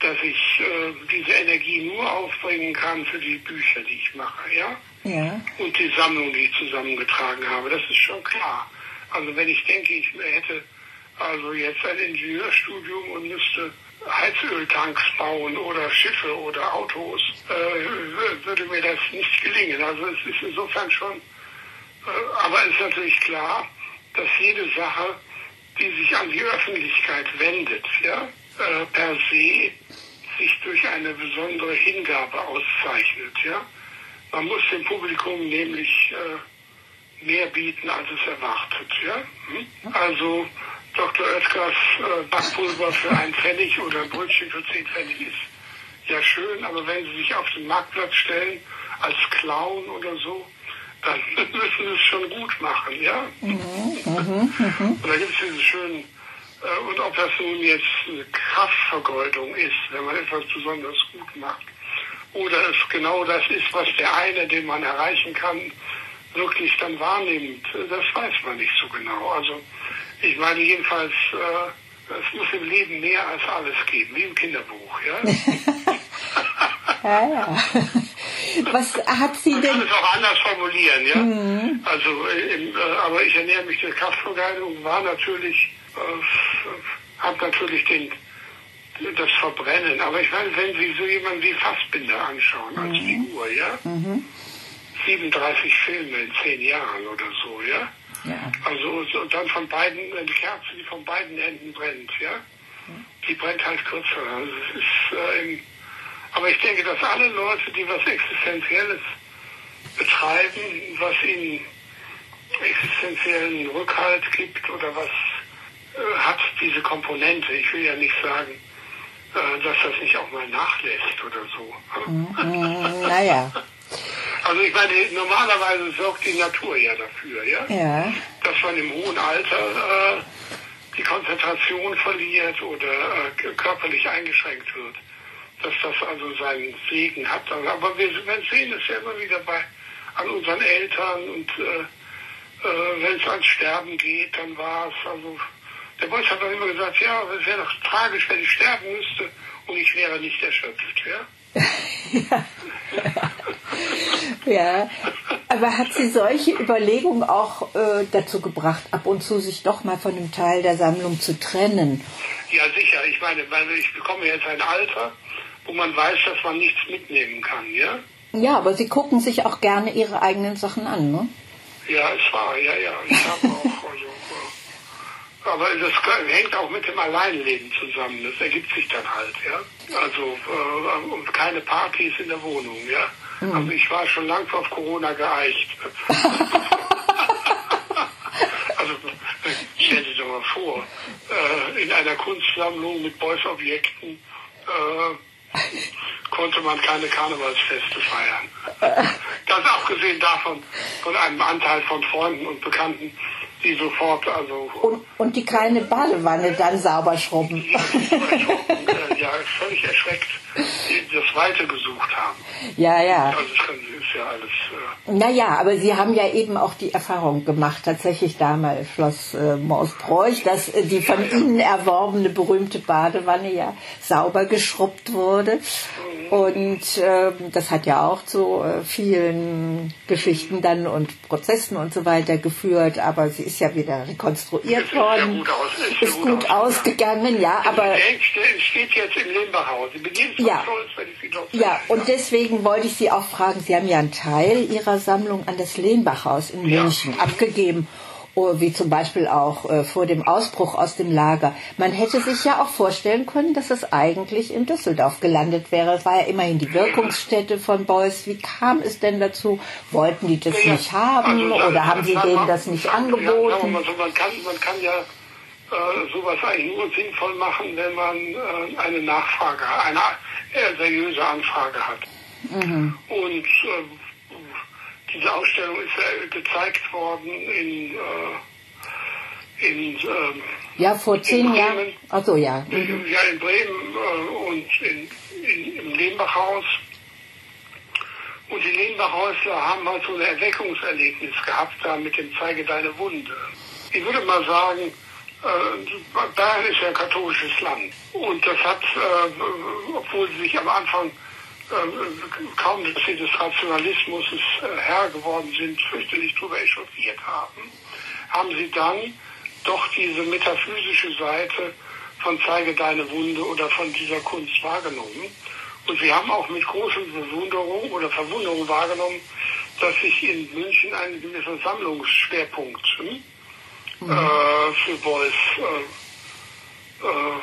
dass ich äh, diese Energie nur aufbringen kann für die Bücher, die ich mache, ja? Ja. Und die Sammlung, die ich zusammengetragen habe, das ist schon klar. Also wenn ich denke, ich hätte also jetzt ein Ingenieurstudium und müsste Heizöltanks bauen oder Schiffe oder Autos, äh, würde mir das nicht gelingen. Also es ist insofern schon, äh, aber es ist natürlich klar, dass jede Sache, die sich an die Öffentlichkeit wendet, ja, äh, per se sich durch eine besondere Hingabe auszeichnet. Ja? Man muss dem Publikum nämlich äh, mehr bieten, als es erwartet. Ja? Hm? Also Dr. Oetkers äh, Backpulver für einen Pfennig oder ein Brötchen für zehn Pfennig ist ja schön, aber wenn Sie sich auf den Marktplatz stellen als Clown oder so, dann müssen Sie es schon gut machen, ja? Mhm, mh, mh. Und da gibt es diese schönen und ob das nun jetzt eine Kraftvergeudung ist, wenn man etwas besonders gut macht, oder es genau das ist, was der eine, den man erreichen kann, wirklich dann wahrnimmt, das weiß man nicht so genau. Also ich meine jedenfalls, äh, es muss im Leben mehr als alles geben, wie im Kinderbuch. Ja, ja. ja. Was hat sie denn? Ich kann es auch anders formulieren, ja. Mhm. Also, äh, im, äh, aber ich ernähre mich der Kraftvergeudung war natürlich äh, hat natürlich den, das Verbrennen. Aber ich meine, wenn Sie so jemanden wie Fassbinder anschauen als mhm. Figur, ja? Mhm. 37 Filme in zehn Jahren oder so, ja? ja. Also und dann von beiden, eine Kerze, die von beiden Enden brennt, ja? Die brennt halt kürzer. Also es ist, äh, im, aber ich denke, dass alle Leute, die was Existenzielles betreiben, was ihnen existenziellen Rückhalt gibt oder was äh, hat diese Komponente. Ich will ja nicht sagen, äh, dass das nicht auch mal nachlässt oder so. Mhm, naja. Also ich meine, normalerweise sorgt die Natur ja dafür, ja? Ja. Dass man im hohen Alter äh, die Konzentration verliert oder äh, körperlich eingeschränkt wird. Dass das also seinen Segen hat. Aber wir, sehen es ja immer wieder bei an unseren Eltern und äh, äh, wenn es ans Sterben geht, dann war es also der Boss hat dann immer gesagt, ja, es wäre doch tragisch, wenn ich sterben müsste und ich wäre nicht erschöpft, ja. ja. Aber hat sie solche Überlegungen auch äh, dazu gebracht, ab und zu sich doch mal von einem Teil der Sammlung zu trennen? Ja, sicher. Ich meine, ich bekomme jetzt ein Alter, wo man weiß, dass man nichts mitnehmen kann, ja? Ja, aber Sie gucken sich auch gerne Ihre eigenen Sachen an, ne? Ja, es war, ja, ja. Ich habe auch, also, aber das hängt auch mit dem Alleinleben zusammen. Das ergibt sich dann halt, ja. Also äh, und keine Partys in der Wohnung, ja. Mhm. Also ich war schon lang auf Corona geeicht. also stell dir doch mal vor, äh, in einer Kunstsammlung mit Beuys-Objekten äh, konnte man keine Karnevalsfeste feiern. Ganz abgesehen davon, von einem Anteil von Freunden und Bekannten, die sofort, also. Und, und die keine Badewanne dann sauber schrubben. Ja, äh, ja völlig erschreckt, das Weite gesucht haben. Ja, ja. Also, das ist ja alles. Äh naja, aber Sie haben ja eben auch die Erfahrung gemacht, tatsächlich damals Schloss äh, Moosbräuch, dass äh, die von ja, ja. Ihnen erworbene berühmte Badewanne ja sauber geschrubbt wurde. Mhm. Und äh, das hat ja auch zu äh, vielen Geschichten dann und Prozessen und so weiter geführt, aber sie ist ja wieder rekonstruiert worden. Gut aus, ist, ist gut, gut ausgegangen, ja, aber. steht jetzt im benehmen ja, ja, und deswegen wollte ich Sie auch fragen, Sie haben ja einen Teil Ihrer Sammlung an das Lehnbachhaus in München ja. abgegeben. Wie zum Beispiel auch äh, vor dem Ausbruch aus dem Lager. Man hätte sich ja auch vorstellen können, dass es eigentlich in Düsseldorf gelandet wäre. Es war ja immerhin die Wirkungsstätte von Beuys. Wie kam es denn dazu? Wollten die das ja, nicht haben also, oder haben sie denen das nicht angeboten? Man, man, kann, man kann ja äh, sowas eigentlich nur sinnvoll machen, wenn man äh, eine Nachfrage, eine äh, seriöse Anfrage hat. Mhm. Und äh, diese Ausstellung ist ja gezeigt worden in, äh, in ähm, ja vor zehn Jahren. Achso ja. Mhm. Ja in Bremen äh, und in, in, im Lehmbachhaus. Und die Lehmbachhäusler haben halt so ein Erweckungserlebnis gehabt da mit dem Zeige deine Wunde. Ich würde mal sagen, äh, Bayern ist ja ein katholisches Land. Und das hat, äh, obwohl sie sich am Anfang äh, kaum, dass sie des Rationalismus äh, Herr geworden sind, fürchterlich darüber echauffiert haben, haben sie dann doch diese metaphysische Seite von Zeige deine Wunde oder von dieser Kunst wahrgenommen. Und sie haben auch mit großer Bewunderung oder Verwunderung wahrgenommen, dass sich in München ein gewisser Sammlungsschwerpunkt hm, mhm. äh, für Beuys äh, äh,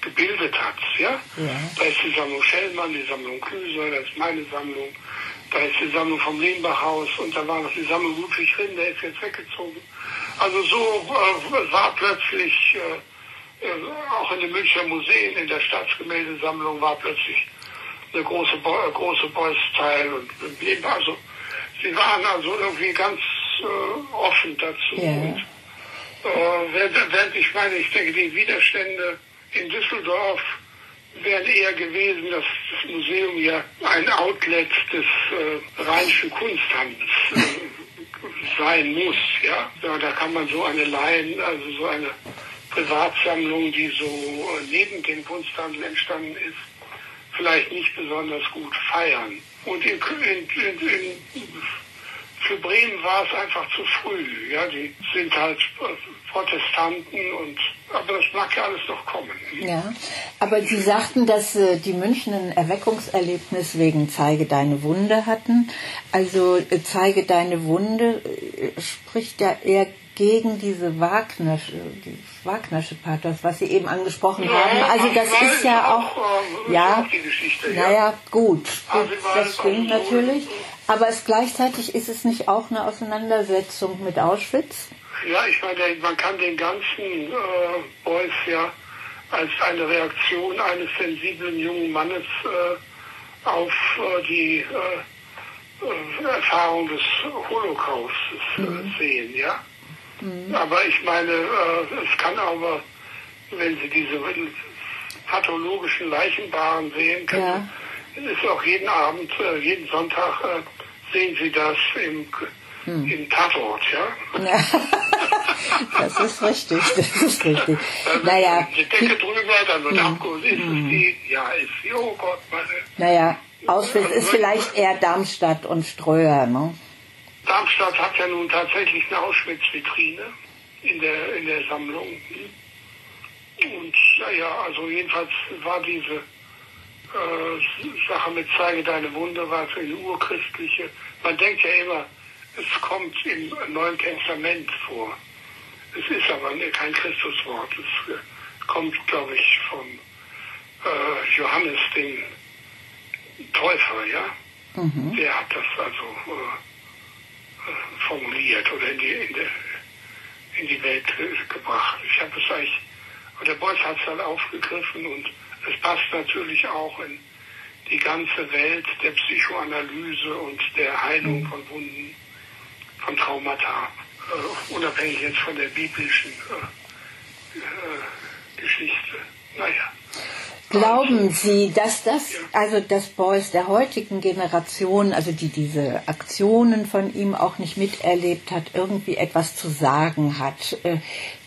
gebildet hat. Ja? ja? Da ist die Sammlung Schellmann, die Sammlung Klüser, da ist meine Sammlung, da ist die Sammlung vom Lehmbachhaus und da war noch die Sammlung Ludwig Rinn, der ist jetzt weggezogen. Also so äh, war plötzlich, äh, äh, auch in den Münchner Museen, in der Staatsgemäldesammlung war plötzlich eine große, Bo große Beuys-Teil und also sie waren also irgendwie ganz äh, offen dazu. Ja. Und, äh, während ich meine, ich denke, die Widerstände in Düsseldorf wäre eher gewesen, dass das Museum ja ein Outlet des äh, rheinischen Kunsthandels äh, sein muss. Ja? ja, da kann man so eine Leihen, also so eine Privatsammlung, die so äh, neben dem Kunsthandel entstanden ist, vielleicht nicht besonders gut feiern. Und in, in, in, für Bremen war es einfach zu früh. Ja, die sind halt Protestanten und aber das mag ja alles noch kommen. Ja, aber Sie sagten, dass äh, die München ein Erweckungserlebnis wegen Zeige deine Wunde hatten. Also äh, Zeige deine Wunde äh, spricht ja eher gegen diese Wagnersche, dieses Wagnersche Pathos, was Sie eben angesprochen ja, haben. Also das ist ja auch, auch äh, ja, auch naja, gut, gut das stimmt natürlich. Aber es gleichzeitig ist es nicht auch eine Auseinandersetzung mit Auschwitz? Ja, ich meine, man kann den ganzen äh, Beuys ja als eine Reaktion eines sensiblen jungen Mannes äh, auf äh, die äh, äh, Erfahrung des Holocaustes äh, mhm. sehen, ja. Mhm. Aber ich meine, es kann aber, wenn Sie diese pathologischen Leichenbaren sehen, können, ja. ist auch jeden Abend, jeden Sonntag sehen Sie das im, hm. im Tatort, ja? ja. das ist richtig, das ist richtig. Also naja. Die Decke drüber, dann wird hm. abgeholt, ist hm. es die, ja, ist sie, oh Gott, meine. Naja, Auschwitz ist vielleicht eher Darmstadt und Ströer, ne? Darmstadt hat ja nun tatsächlich eine Auschwitz-Vitrine in der, in der Sammlung. Und naja, also jedenfalls war diese äh, Sache mit Zeige deine Wunde, war für eine urchristliche. Man denkt ja immer, es kommt im Neuen Testament vor. Es ist aber kein Christuswort. Es äh, kommt, glaube ich, von äh, Johannes, den Täufer, ja. Mhm. Der hat das also äh, äh formuliert oder in die, in, der, in die Welt gebracht. Ich habe es eigentlich und der Beuys hat es dann aufgegriffen und es passt natürlich auch in die ganze Welt der Psychoanalyse und der Heilung von Wunden, von Traumata, äh, unabhängig jetzt von der biblischen äh, äh, Geschichte. Naja. Glauben Sie, dass das, also das Beuys der heutigen Generation, also die diese Aktionen von ihm auch nicht miterlebt hat, irgendwie etwas zu sagen hat, äh,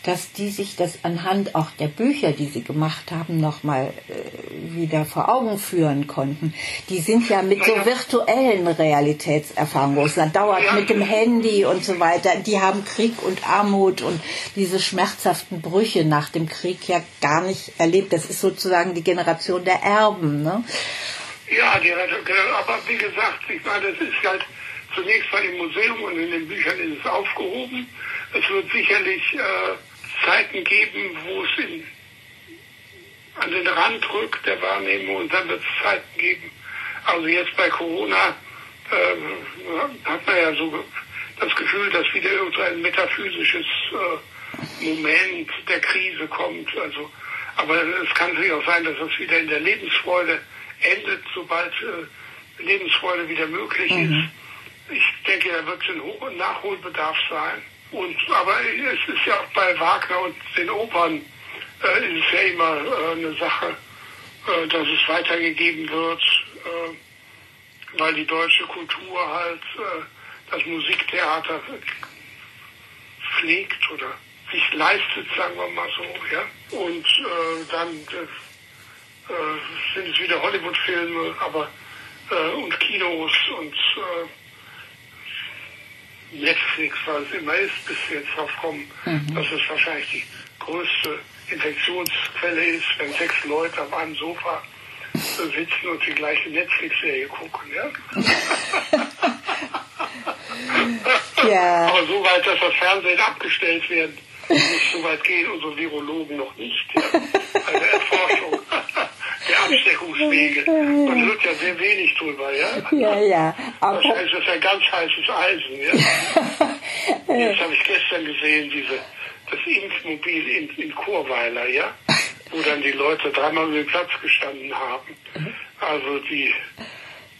dass die sich das anhand auch der Bücher, die sie gemacht haben, nochmal äh, wieder vor Augen führen konnten. Die sind ja mit so virtuellen Realitätserfahrungen groß. Da dauert mit dem Handy und so weiter. Die haben Krieg und Armut und diese schmerzhaften Brüche nach dem Krieg ja gar nicht erlebt. Das ist sozusagen die Generation der Erben. Ne? Ja, die, aber wie gesagt, ich meine, das ist halt zunächst mal im Museum und in den Büchern ist es aufgehoben. Es wird sicherlich äh, Zeiten geben, wo es in, an den Rand rückt der Wahrnehmung und dann wird es Zeiten geben. Also jetzt bei Corona äh, hat man ja so das Gefühl, dass wieder irgendein metaphysisches äh, Moment der Krise kommt. Also, aber es kann natürlich auch sein, dass es wieder in der Lebensfreude endet, sobald äh, Lebensfreude wieder möglich mhm. ist. Ich denke, da wird es ein Nachholbedarf sein. Und, aber es ist ja auch bei Wagner und den Opern äh, ist es ja immer äh, eine Sache, äh, dass es weitergegeben wird, äh, weil die deutsche Kultur halt äh, das Musiktheater pflegt oder sich leistet, sagen wir mal so, ja. Und äh, dann sind es wieder Hollywood-Filme, aber und Kinos und Netflix, was es immer ist, bis wir jetzt drauf kommen, mhm. dass es wahrscheinlich die größte Infektionsquelle ist, wenn sechs Leute auf einem Sofa sitzen und die gleiche Netflix-Serie gucken. Ja? ja. Aber so weit, dass das Fernsehen abgestellt wird, muss so weit gehen unsere Virologen noch nicht. Ja? Eine Erforschung der Absteckungswege. Man hört ja sehr wenig drüber, ja? Ja, ja. Aber das ist ja ganz heißes Eisen, ja? Jetzt habe ich gestern gesehen, diese, das Impfmobil in, in Chorweiler, ja? Wo dann die Leute dreimal über den Platz gestanden haben. Also die,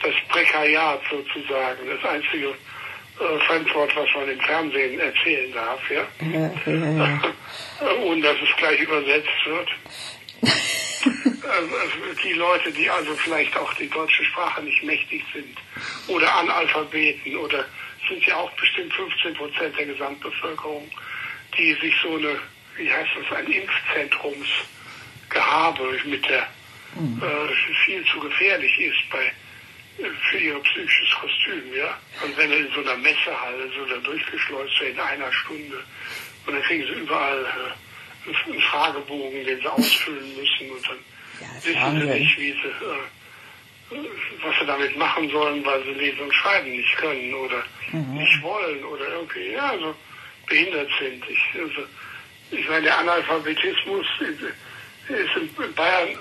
das Prekariat sozusagen, das einzige äh, Fremdwort, was man im Fernsehen erzählen darf, ja? ja, ja, ja. Und dass es gleich übersetzt wird. Äh, die Leute, die also vielleicht auch die deutsche Sprache nicht mächtig sind oder Analphabeten oder sind ja auch bestimmt 15 Prozent der Gesamtbevölkerung, die sich so eine, wie heißt das, ein Impfzentrumsgehabe mit der mhm. äh, viel zu gefährlich ist bei für ihr psychisches Kostüm, ja. Und wenn er in so einer Messehalle so da durchgeschleust wird in einer Stunde und dann kriegen sie überall äh, einen Fragebogen, den sie ausfüllen müssen und dann ja, wissen sie nicht, wie sie, äh, was sie damit machen sollen, weil sie lesen und schreiben nicht können oder mhm. nicht wollen oder irgendwie, ja, also behindert sind. Ich, also, ich meine, der Analphabetismus ist in Bayern,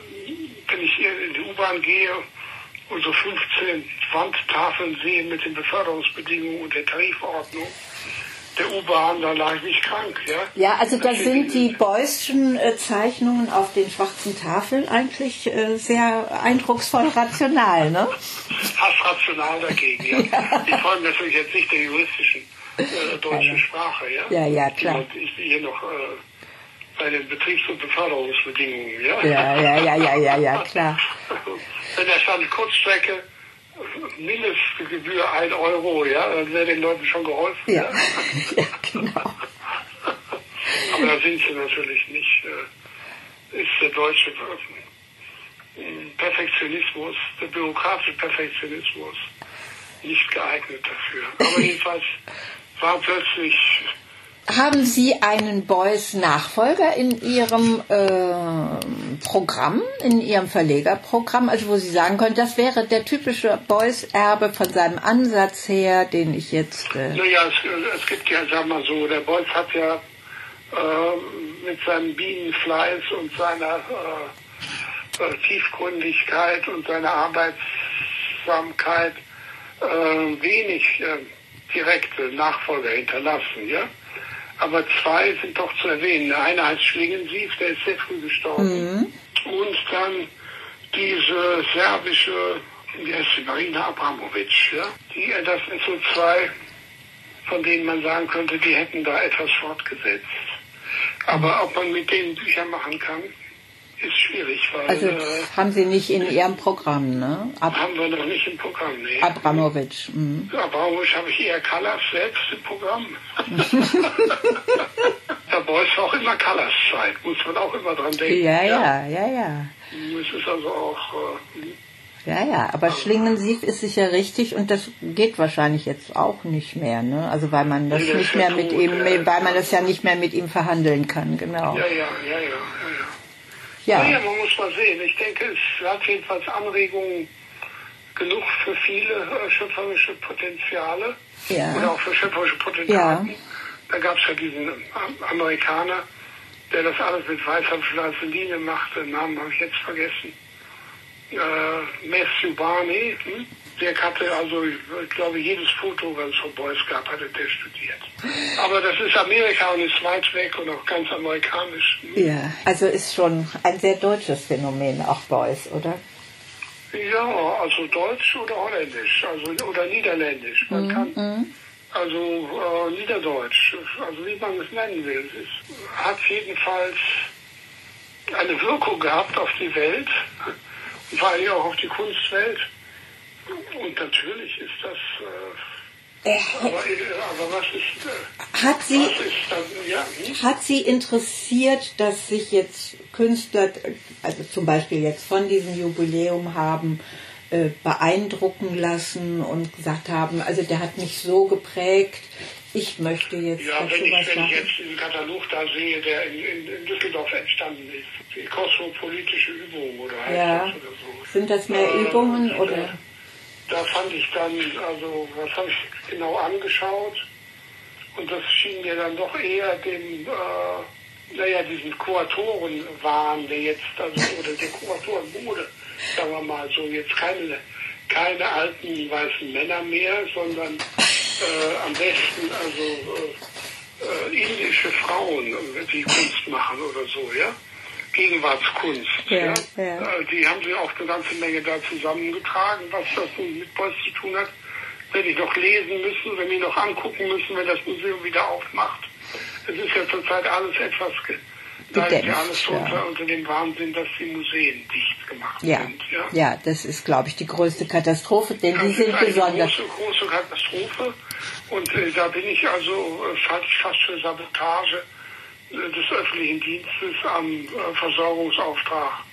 wenn ich hier in die U-Bahn gehe und so 15 Wandtafeln sehe mit den Beförderungsbedingungen und der Tarifordnung, der U-Bahn, da lag ich nicht krank. Ja, ja also da sind die Beuyschen äh, Zeichnungen auf den schwarzen Tafeln eigentlich äh, sehr eindrucksvoll rational, ne? Fast rational dagegen, ja. ja. Die folgen natürlich jetzt nicht der juristischen äh, deutschen Sprache, ja? Ja, ja, klar. Ich bin hier noch äh, bei den Betriebs- und Beförderungsbedingungen, ja? Ja, ja, ja, ja, ja, ja, klar. Wenn da stand Kurzstrecke, Mindestgebühr 1 Euro, ja, dann wäre den Leuten schon geholfen. Ja, ja genau. Aber da sind sie natürlich nicht. Äh, ist der deutsche Perfektionismus, der bürokratische Perfektionismus nicht geeignet dafür. Aber jedenfalls war plötzlich Haben Sie einen Beuys-Nachfolger in Ihrem äh, Programm, in Ihrem Verlegerprogramm, also wo Sie sagen können, das wäre der typische Beuys-Erbe von seinem Ansatz her, den ich jetzt... Äh, Naja, es, es gibt ja, sag mal so, der Beuys hat ja äh, mit seinem Bienenfleiß und seiner äh, äh, Tiefgründigkeit und seiner Arbeitsamkeit äh, wenig direkte Nachfolger hinterlassen, ja. Aber zwei sind doch zu erwähnen. Der eine heißt Schlingensief, der ist sehr früh gestorben. Und dann diese serbische, wie heißt sie, Marina Abramovic, ja. Die, äh, das sind so zwei, von denen man sagen könnte, die hätten da etwas fortgesetzt. Aber ob man mit denen Bücher machen kann, ist schwierig, weil also äh, haben Sie nicht in Ihrem Programm, ne? Ab haben wir noch nicht im Programm. Nee. Abramovic. Mhm. Abramovic habe ich eher Callas selbst im Programm. Der Boy ist auch immer Callas Zeit, muss man auch immer dran denken. Ja, ja, ja, ja. Es ist also auch, äh, Ja, ja, aber Schlingensief ist sicher richtig und das geht wahrscheinlich jetzt auch nicht mehr, ne? Also weil man das Nee, das nicht mehr ja mit tot, ihm, ja. weil man das ja nicht mehr mit ihm verhandeln kann, genau. ja, ja, ja, ja, ja. Ja, Naja, man muss mal sehen. Ich denke, es hat jedenfalls Anregungen genug für viele äh, schöpferische Potenziale Ja. oder auch für schöpferische Potentaten. Da gab es ja diesen Am- Amerikaner, der das alles mit weißer Vaseline machte. Den Namen habe ich jetzt vergessen. Äh, Matthew Barney, hm? Der hatte also, ich glaube, jedes Foto, was es von Boys gab, hatte der studiert. Aber das ist Amerika und ist weit weg und auch ganz amerikanisch. Hm? ja. Also ist schon ein sehr deutsches Phänomen, auch Beuys, oder? Ja, also Deutsch oder Holländisch, also oder Niederländisch. Man kann also äh, Niederdeutsch, also wie man es nennen will. Es hat jedenfalls eine Wirkung gehabt auf die Welt und vor allem auch auf die Kunstwelt. Und natürlich ist das. Äh, Äh, aber, äh, aber was ist? Äh, Hat Sie, was ist dann? Ja, hm? hat Sie interessiert, dass sich jetzt Künstler, also zum Beispiel jetzt von diesem Jubiläum haben, äh, beeindrucken lassen und gesagt haben, also der hat mich so geprägt, ich möchte jetzt Ja, wenn ich, was wenn ich jetzt diesen Katalog da sehe, der in, in, in Düsseldorf entstanden ist, die kosmopolitische Übung oder heißt Ja. das oder so. Sind das mehr Äh, Übungen da- oder? Da fand ich dann, also, was habe ich genau angeschaut? Und das schien mir dann doch eher dem, äh, naja, diesen Kuratorenwahn, der jetzt, also, oder der Kuratorenmode, sagen wir mal so, jetzt keine, keine alten weißen Männer mehr, sondern äh, am besten, also, äh, äh, indische Frauen, die Kunst machen oder so, ja? Gegenwartskunst. Ja, Ja, ja. Äh, Die haben sie auch eine ganze Menge da zusammengetragen, was das nun mit Beuys zu tun hat. Werde ich noch lesen müssen, wenn die noch angucken müssen, wenn das Museum wieder aufmacht. Es ist ja zurzeit alles etwas, da ist ja alles ja. unter, dem Wahnsinn, dass die Museen dicht gemacht Ja, sind. Ja. ja, das ist, glaube ich, die größte Katastrophe, denn Das die ist sind eine besonders. große, große Katastrophe. Und äh, da bin ich also, äh, ich fast für Sabotage des öffentlichen Dienstes am äh, Versorgungsauftrag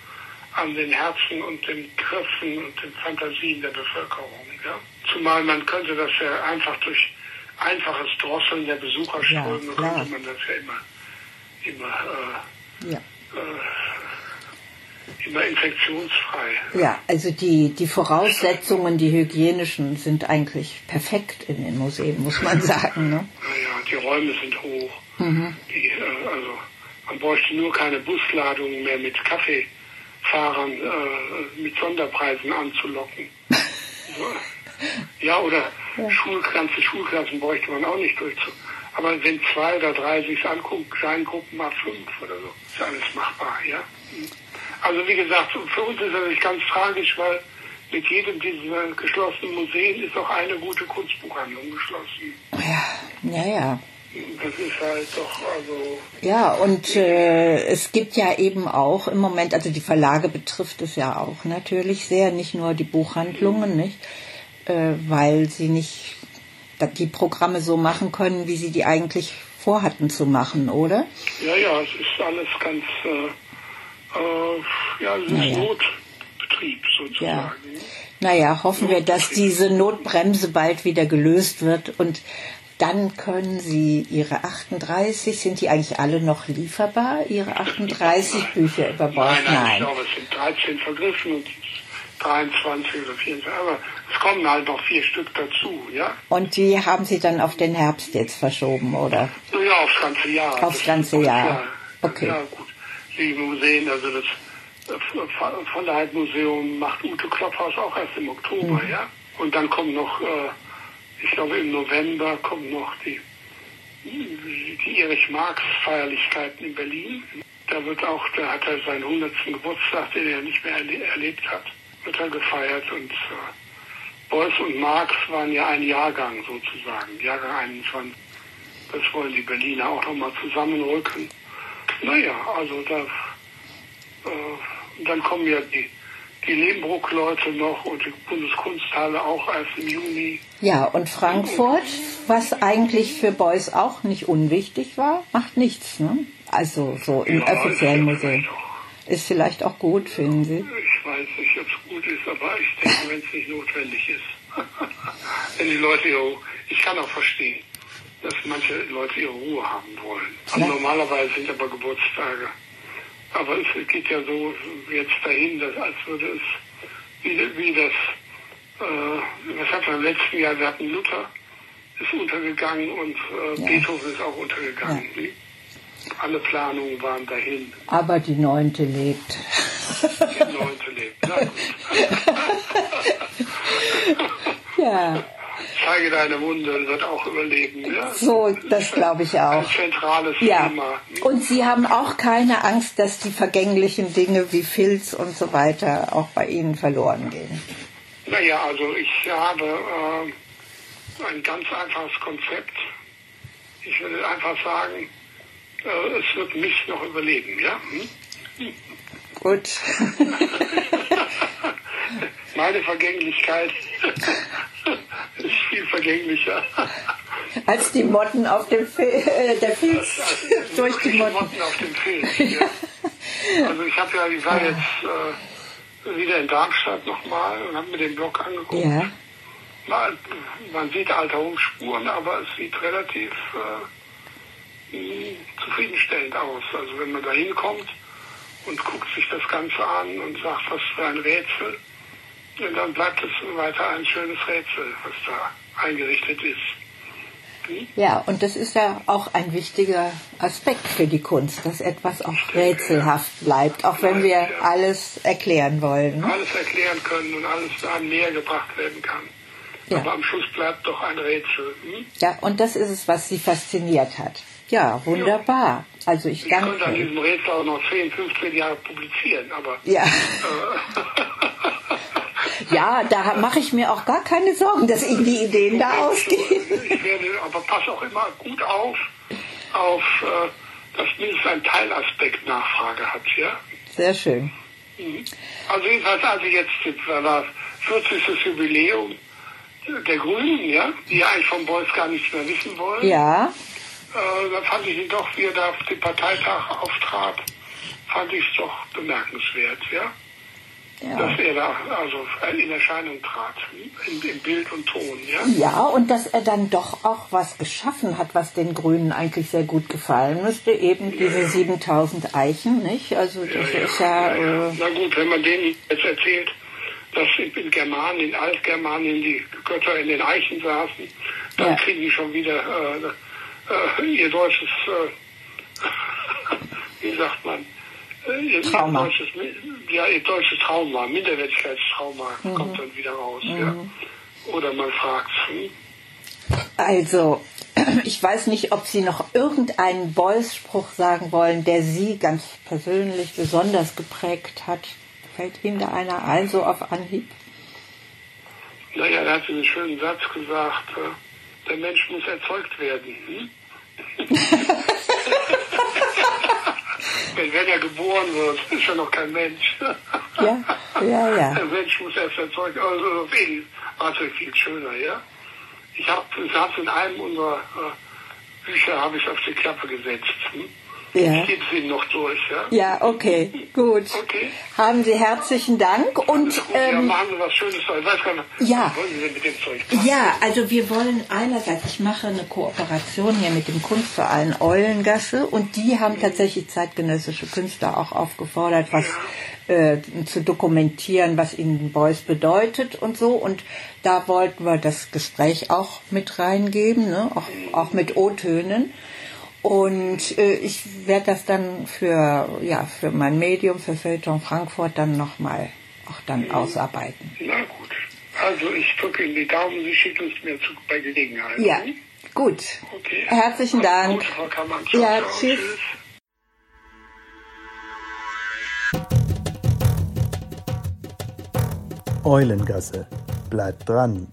an den Herzen und den Köpfen und den Fantasien der Bevölkerung. Ja? Zumal man könnte das ja einfach durch einfaches Drosseln der Besucherströme, Ja, klar. könnte man das ja immer, immer, Ja. äh, immer infektionsfrei. ja, also die, die Voraussetzungen, die hygienischen, sind eigentlich perfekt in den Museen, muss man sagen. Ne? Naja, die Räume sind hoch. Die, äh, also man bräuchte nur keine Busladungen mehr mit Kaffeefahrern äh, mit Sonderpreisen anzulocken. So. Ja, oder Schul, ganze Schulklassen bräuchte man auch nicht durchzu. Aber wenn zwei oder drei sich angucken, Kleingruppen mal fünf oder so, ist alles machbar, ja. Also wie gesagt, für uns ist das nicht ganz tragisch, weil mit jedem dieser geschlossenen Museen ist auch eine gute Kunstbuchhandlung geschlossen. Ja, Ja, ja. Das ist halt doch, also. Ja, und äh, es gibt ja eben auch im Moment, also die Verlage betrifft es ja auch natürlich sehr, nicht nur die Buchhandlungen, nicht? Äh, weil sie nicht die Programme so machen können, wie sie die eigentlich vorhatten zu machen, oder? Ja, ja, es ist alles ganz, äh, äh, ja, es ist naja. Notbetrieb sozusagen. Ja. Naja, hoffen wir, dass diese Notbremse bald wieder gelöst wird und dann können Sie Ihre 38, sind die eigentlich alle noch lieferbar, Ihre 38 Bücher über Bord? Nein, nein, nein, ich glaube, es sind 13 vergriffen und 23 oder 24, aber es kommen halt noch vier Stück dazu, ja. Und die haben Sie dann auf den Herbst jetzt verschoben, oder? Ja, aufs ganze Jahr. Aufs ganze Jahr. Ja, okay. Ja, gut. Die Museen, also das von der Museum macht Ute Klopphaus auch erst im Oktober, mhm. ja. Und dann kommen noch, äh, ich glaube im November kommen noch die, die Erich Marx Feierlichkeiten in Berlin. Da wird auch, da hat er seinen 100. Geburtstag, den er nicht mehr erle erlebt hat, wird er gefeiert und äh, Beuys und Marx waren ja ein Jahrgang sozusagen, Jahrgang 21. Das wollen die Berliner auch nochmal zusammenrücken. Naja, also da, äh, dann kommen ja die, die Lehmbruck-Leute noch und die Bundeskunsthalle auch erst im Juni. Ja, und Frankfurt, was eigentlich für Beuys auch nicht unwichtig war, macht nichts, ne? Also so im ja, offiziellen Museum. Ist vielleicht auch gut, finden Sie? Ich weiß nicht, ob es gut ist, aber ich denke, wenn es nicht notwendig ist. wenn die Leute ihre ich kann auch verstehen, dass manche Leute ihre Ruhe haben wollen. Also normalerweise sind aber Geburtstage. Aber es geht ja so jetzt dahin, dass, als würde es, wie, wie das, äh, was hat man im letzten Jahr, wir hatten Luther, ist untergegangen und äh, ja. Beethoven ist auch untergegangen. Ja. Alle Planungen waren dahin. Aber die Neunte lebt. Die Neunte lebt, na gut. ja. Zeige deine Wunde wird auch überleben. Ja? So, das glaube ich auch. Ein zentrales ja. Thema. Und Sie haben auch keine Angst, dass die vergänglichen Dinge wie Filz und so weiter auch bei Ihnen verloren gehen? Naja, also ich habe äh, ein ganz einfaches Konzept. Ich würde einfach sagen, äh, es wird mich noch überleben, ja? Hm? Gut. Meine Vergänglichkeit ist viel vergänglicher. Als die Motten auf dem Fil äh, der Filz also, durch die Motten. Motten auf dem Filz. Ja. Also ich habe ja, ich war jetzt äh, wieder in Darmstadt nochmal und habe mir den Blog angeguckt. Ja. Man, man sieht Alterungsspuren, aber es sieht relativ äh, zufriedenstellend aus. Also wenn man da hinkommt und guckt sich das Ganze an und sagt, was für ein Rätsel, dann bleibt es weiter ein schönes Rätsel, was da eingerichtet ist. Hm? Ja, und das ist ja auch ein wichtiger Aspekt für die Kunst, dass etwas auch rätselhaft bleibt, auch wenn wir ja. alles erklären wollen. Alles erklären können und alles da näher gebracht werden kann. Ja. Aber am Schluss bleibt doch ein Rätsel. Hm? Ja, und das ist es, was sie fasziniert hat. Ja, wunderbar. Also ich, ich danke. Ich könnte an diesem Rätsel auch noch 10, 15 Jahre publizieren, aber. Ja. Äh, ja, da mache ich mir auch gar keine Sorgen, dass Ihnen die Ideen da ausgehen. Ich werde, aber pass auch immer gut auf, auf, äh, dass mindestens ein Teilaspekt Nachfrage hat, ja? Sehr schön. Mhm. Also jedenfalls, also jetzt war 40. Jubiläum der Grünen, ja, die eigentlich vom Beuys gar nichts mehr wissen wollen. Ja äh, da fand ich ihn doch, wie er da auf dem Parteitag auftrat, fand ich es doch bemerkenswert, ja. Ja. dass er da also in Erscheinung trat, in, in, Bild und Ton. Ja? ja, und dass er dann doch auch was geschaffen hat, was den Grünen eigentlich sehr gut gefallen müsste, eben ja, diese ja. 7000 Eichen, nicht? Also das ist ja... Äh Na gut, wenn man denen jetzt erzählt, dass in Germanen, in Altgermanen die Götter in den Eichen saßen, dann kriegen die schon wieder... Äh, äh, ihr deutsches, äh, wie sagt man, äh, ihr, Trauma. Ihr deutsches, ja, ihr deutsches Trauma, Minderwertigkeitstrauma mhm. kommt dann wieder raus. Mhm. Ja. Oder man fragt. Hm? Also, ich weiß nicht, ob Sie noch irgendeinen Beuys-Spruch sagen wollen, der Sie ganz persönlich besonders geprägt hat. Fällt Ihnen da einer ein, so auf Anhieb? Naja, er hat einen schönen Satz gesagt. Äh, Der Mensch muss erzeugt werden. Hm? Wenn, wenn er geboren wird, ist er noch kein Mensch. ja, ja, ja. Der Mensch muss erst erzeugt. Also das ist natürlich viel schöner, ja. Ich habe es in einem unserer äh, Bücher habe ich auf die Klappe gesetzt. Hm? Ja. Ich sie noch durch, ja? Ja, okay, gut. Okay. Haben Sie herzlichen Dank und ähm, ja, machen Sie was Schönes. Ich weiß gar nicht, ja. was wollen Sie denn mit dem Zeug machen? Ja, also wir wollen einerseits, ich mache eine Kooperation hier mit dem Kunstverein Eulengasse und die haben tatsächlich zeitgenössische Künstler auch aufgefordert, was äh, zu dokumentieren, was ihnen Beuys bedeutet und so. Und da wollten wir das Gespräch auch mit reingeben, ne? auch, auch mit O-Tönen. Und äh, ich werde das dann für, ja, für mein Medium, für Feuilleton Frankfurt dann nochmal auch dann mhm. ausarbeiten. Na gut. Also ich drücke Ihnen die Daumen, Sie schicken es mir zu, bei Gelegenheit. Ja, gut. Okay. Herzlichen Dank. Gut, Frau ja, tschüss. tschüss. Eulengasse. Bleibt dran.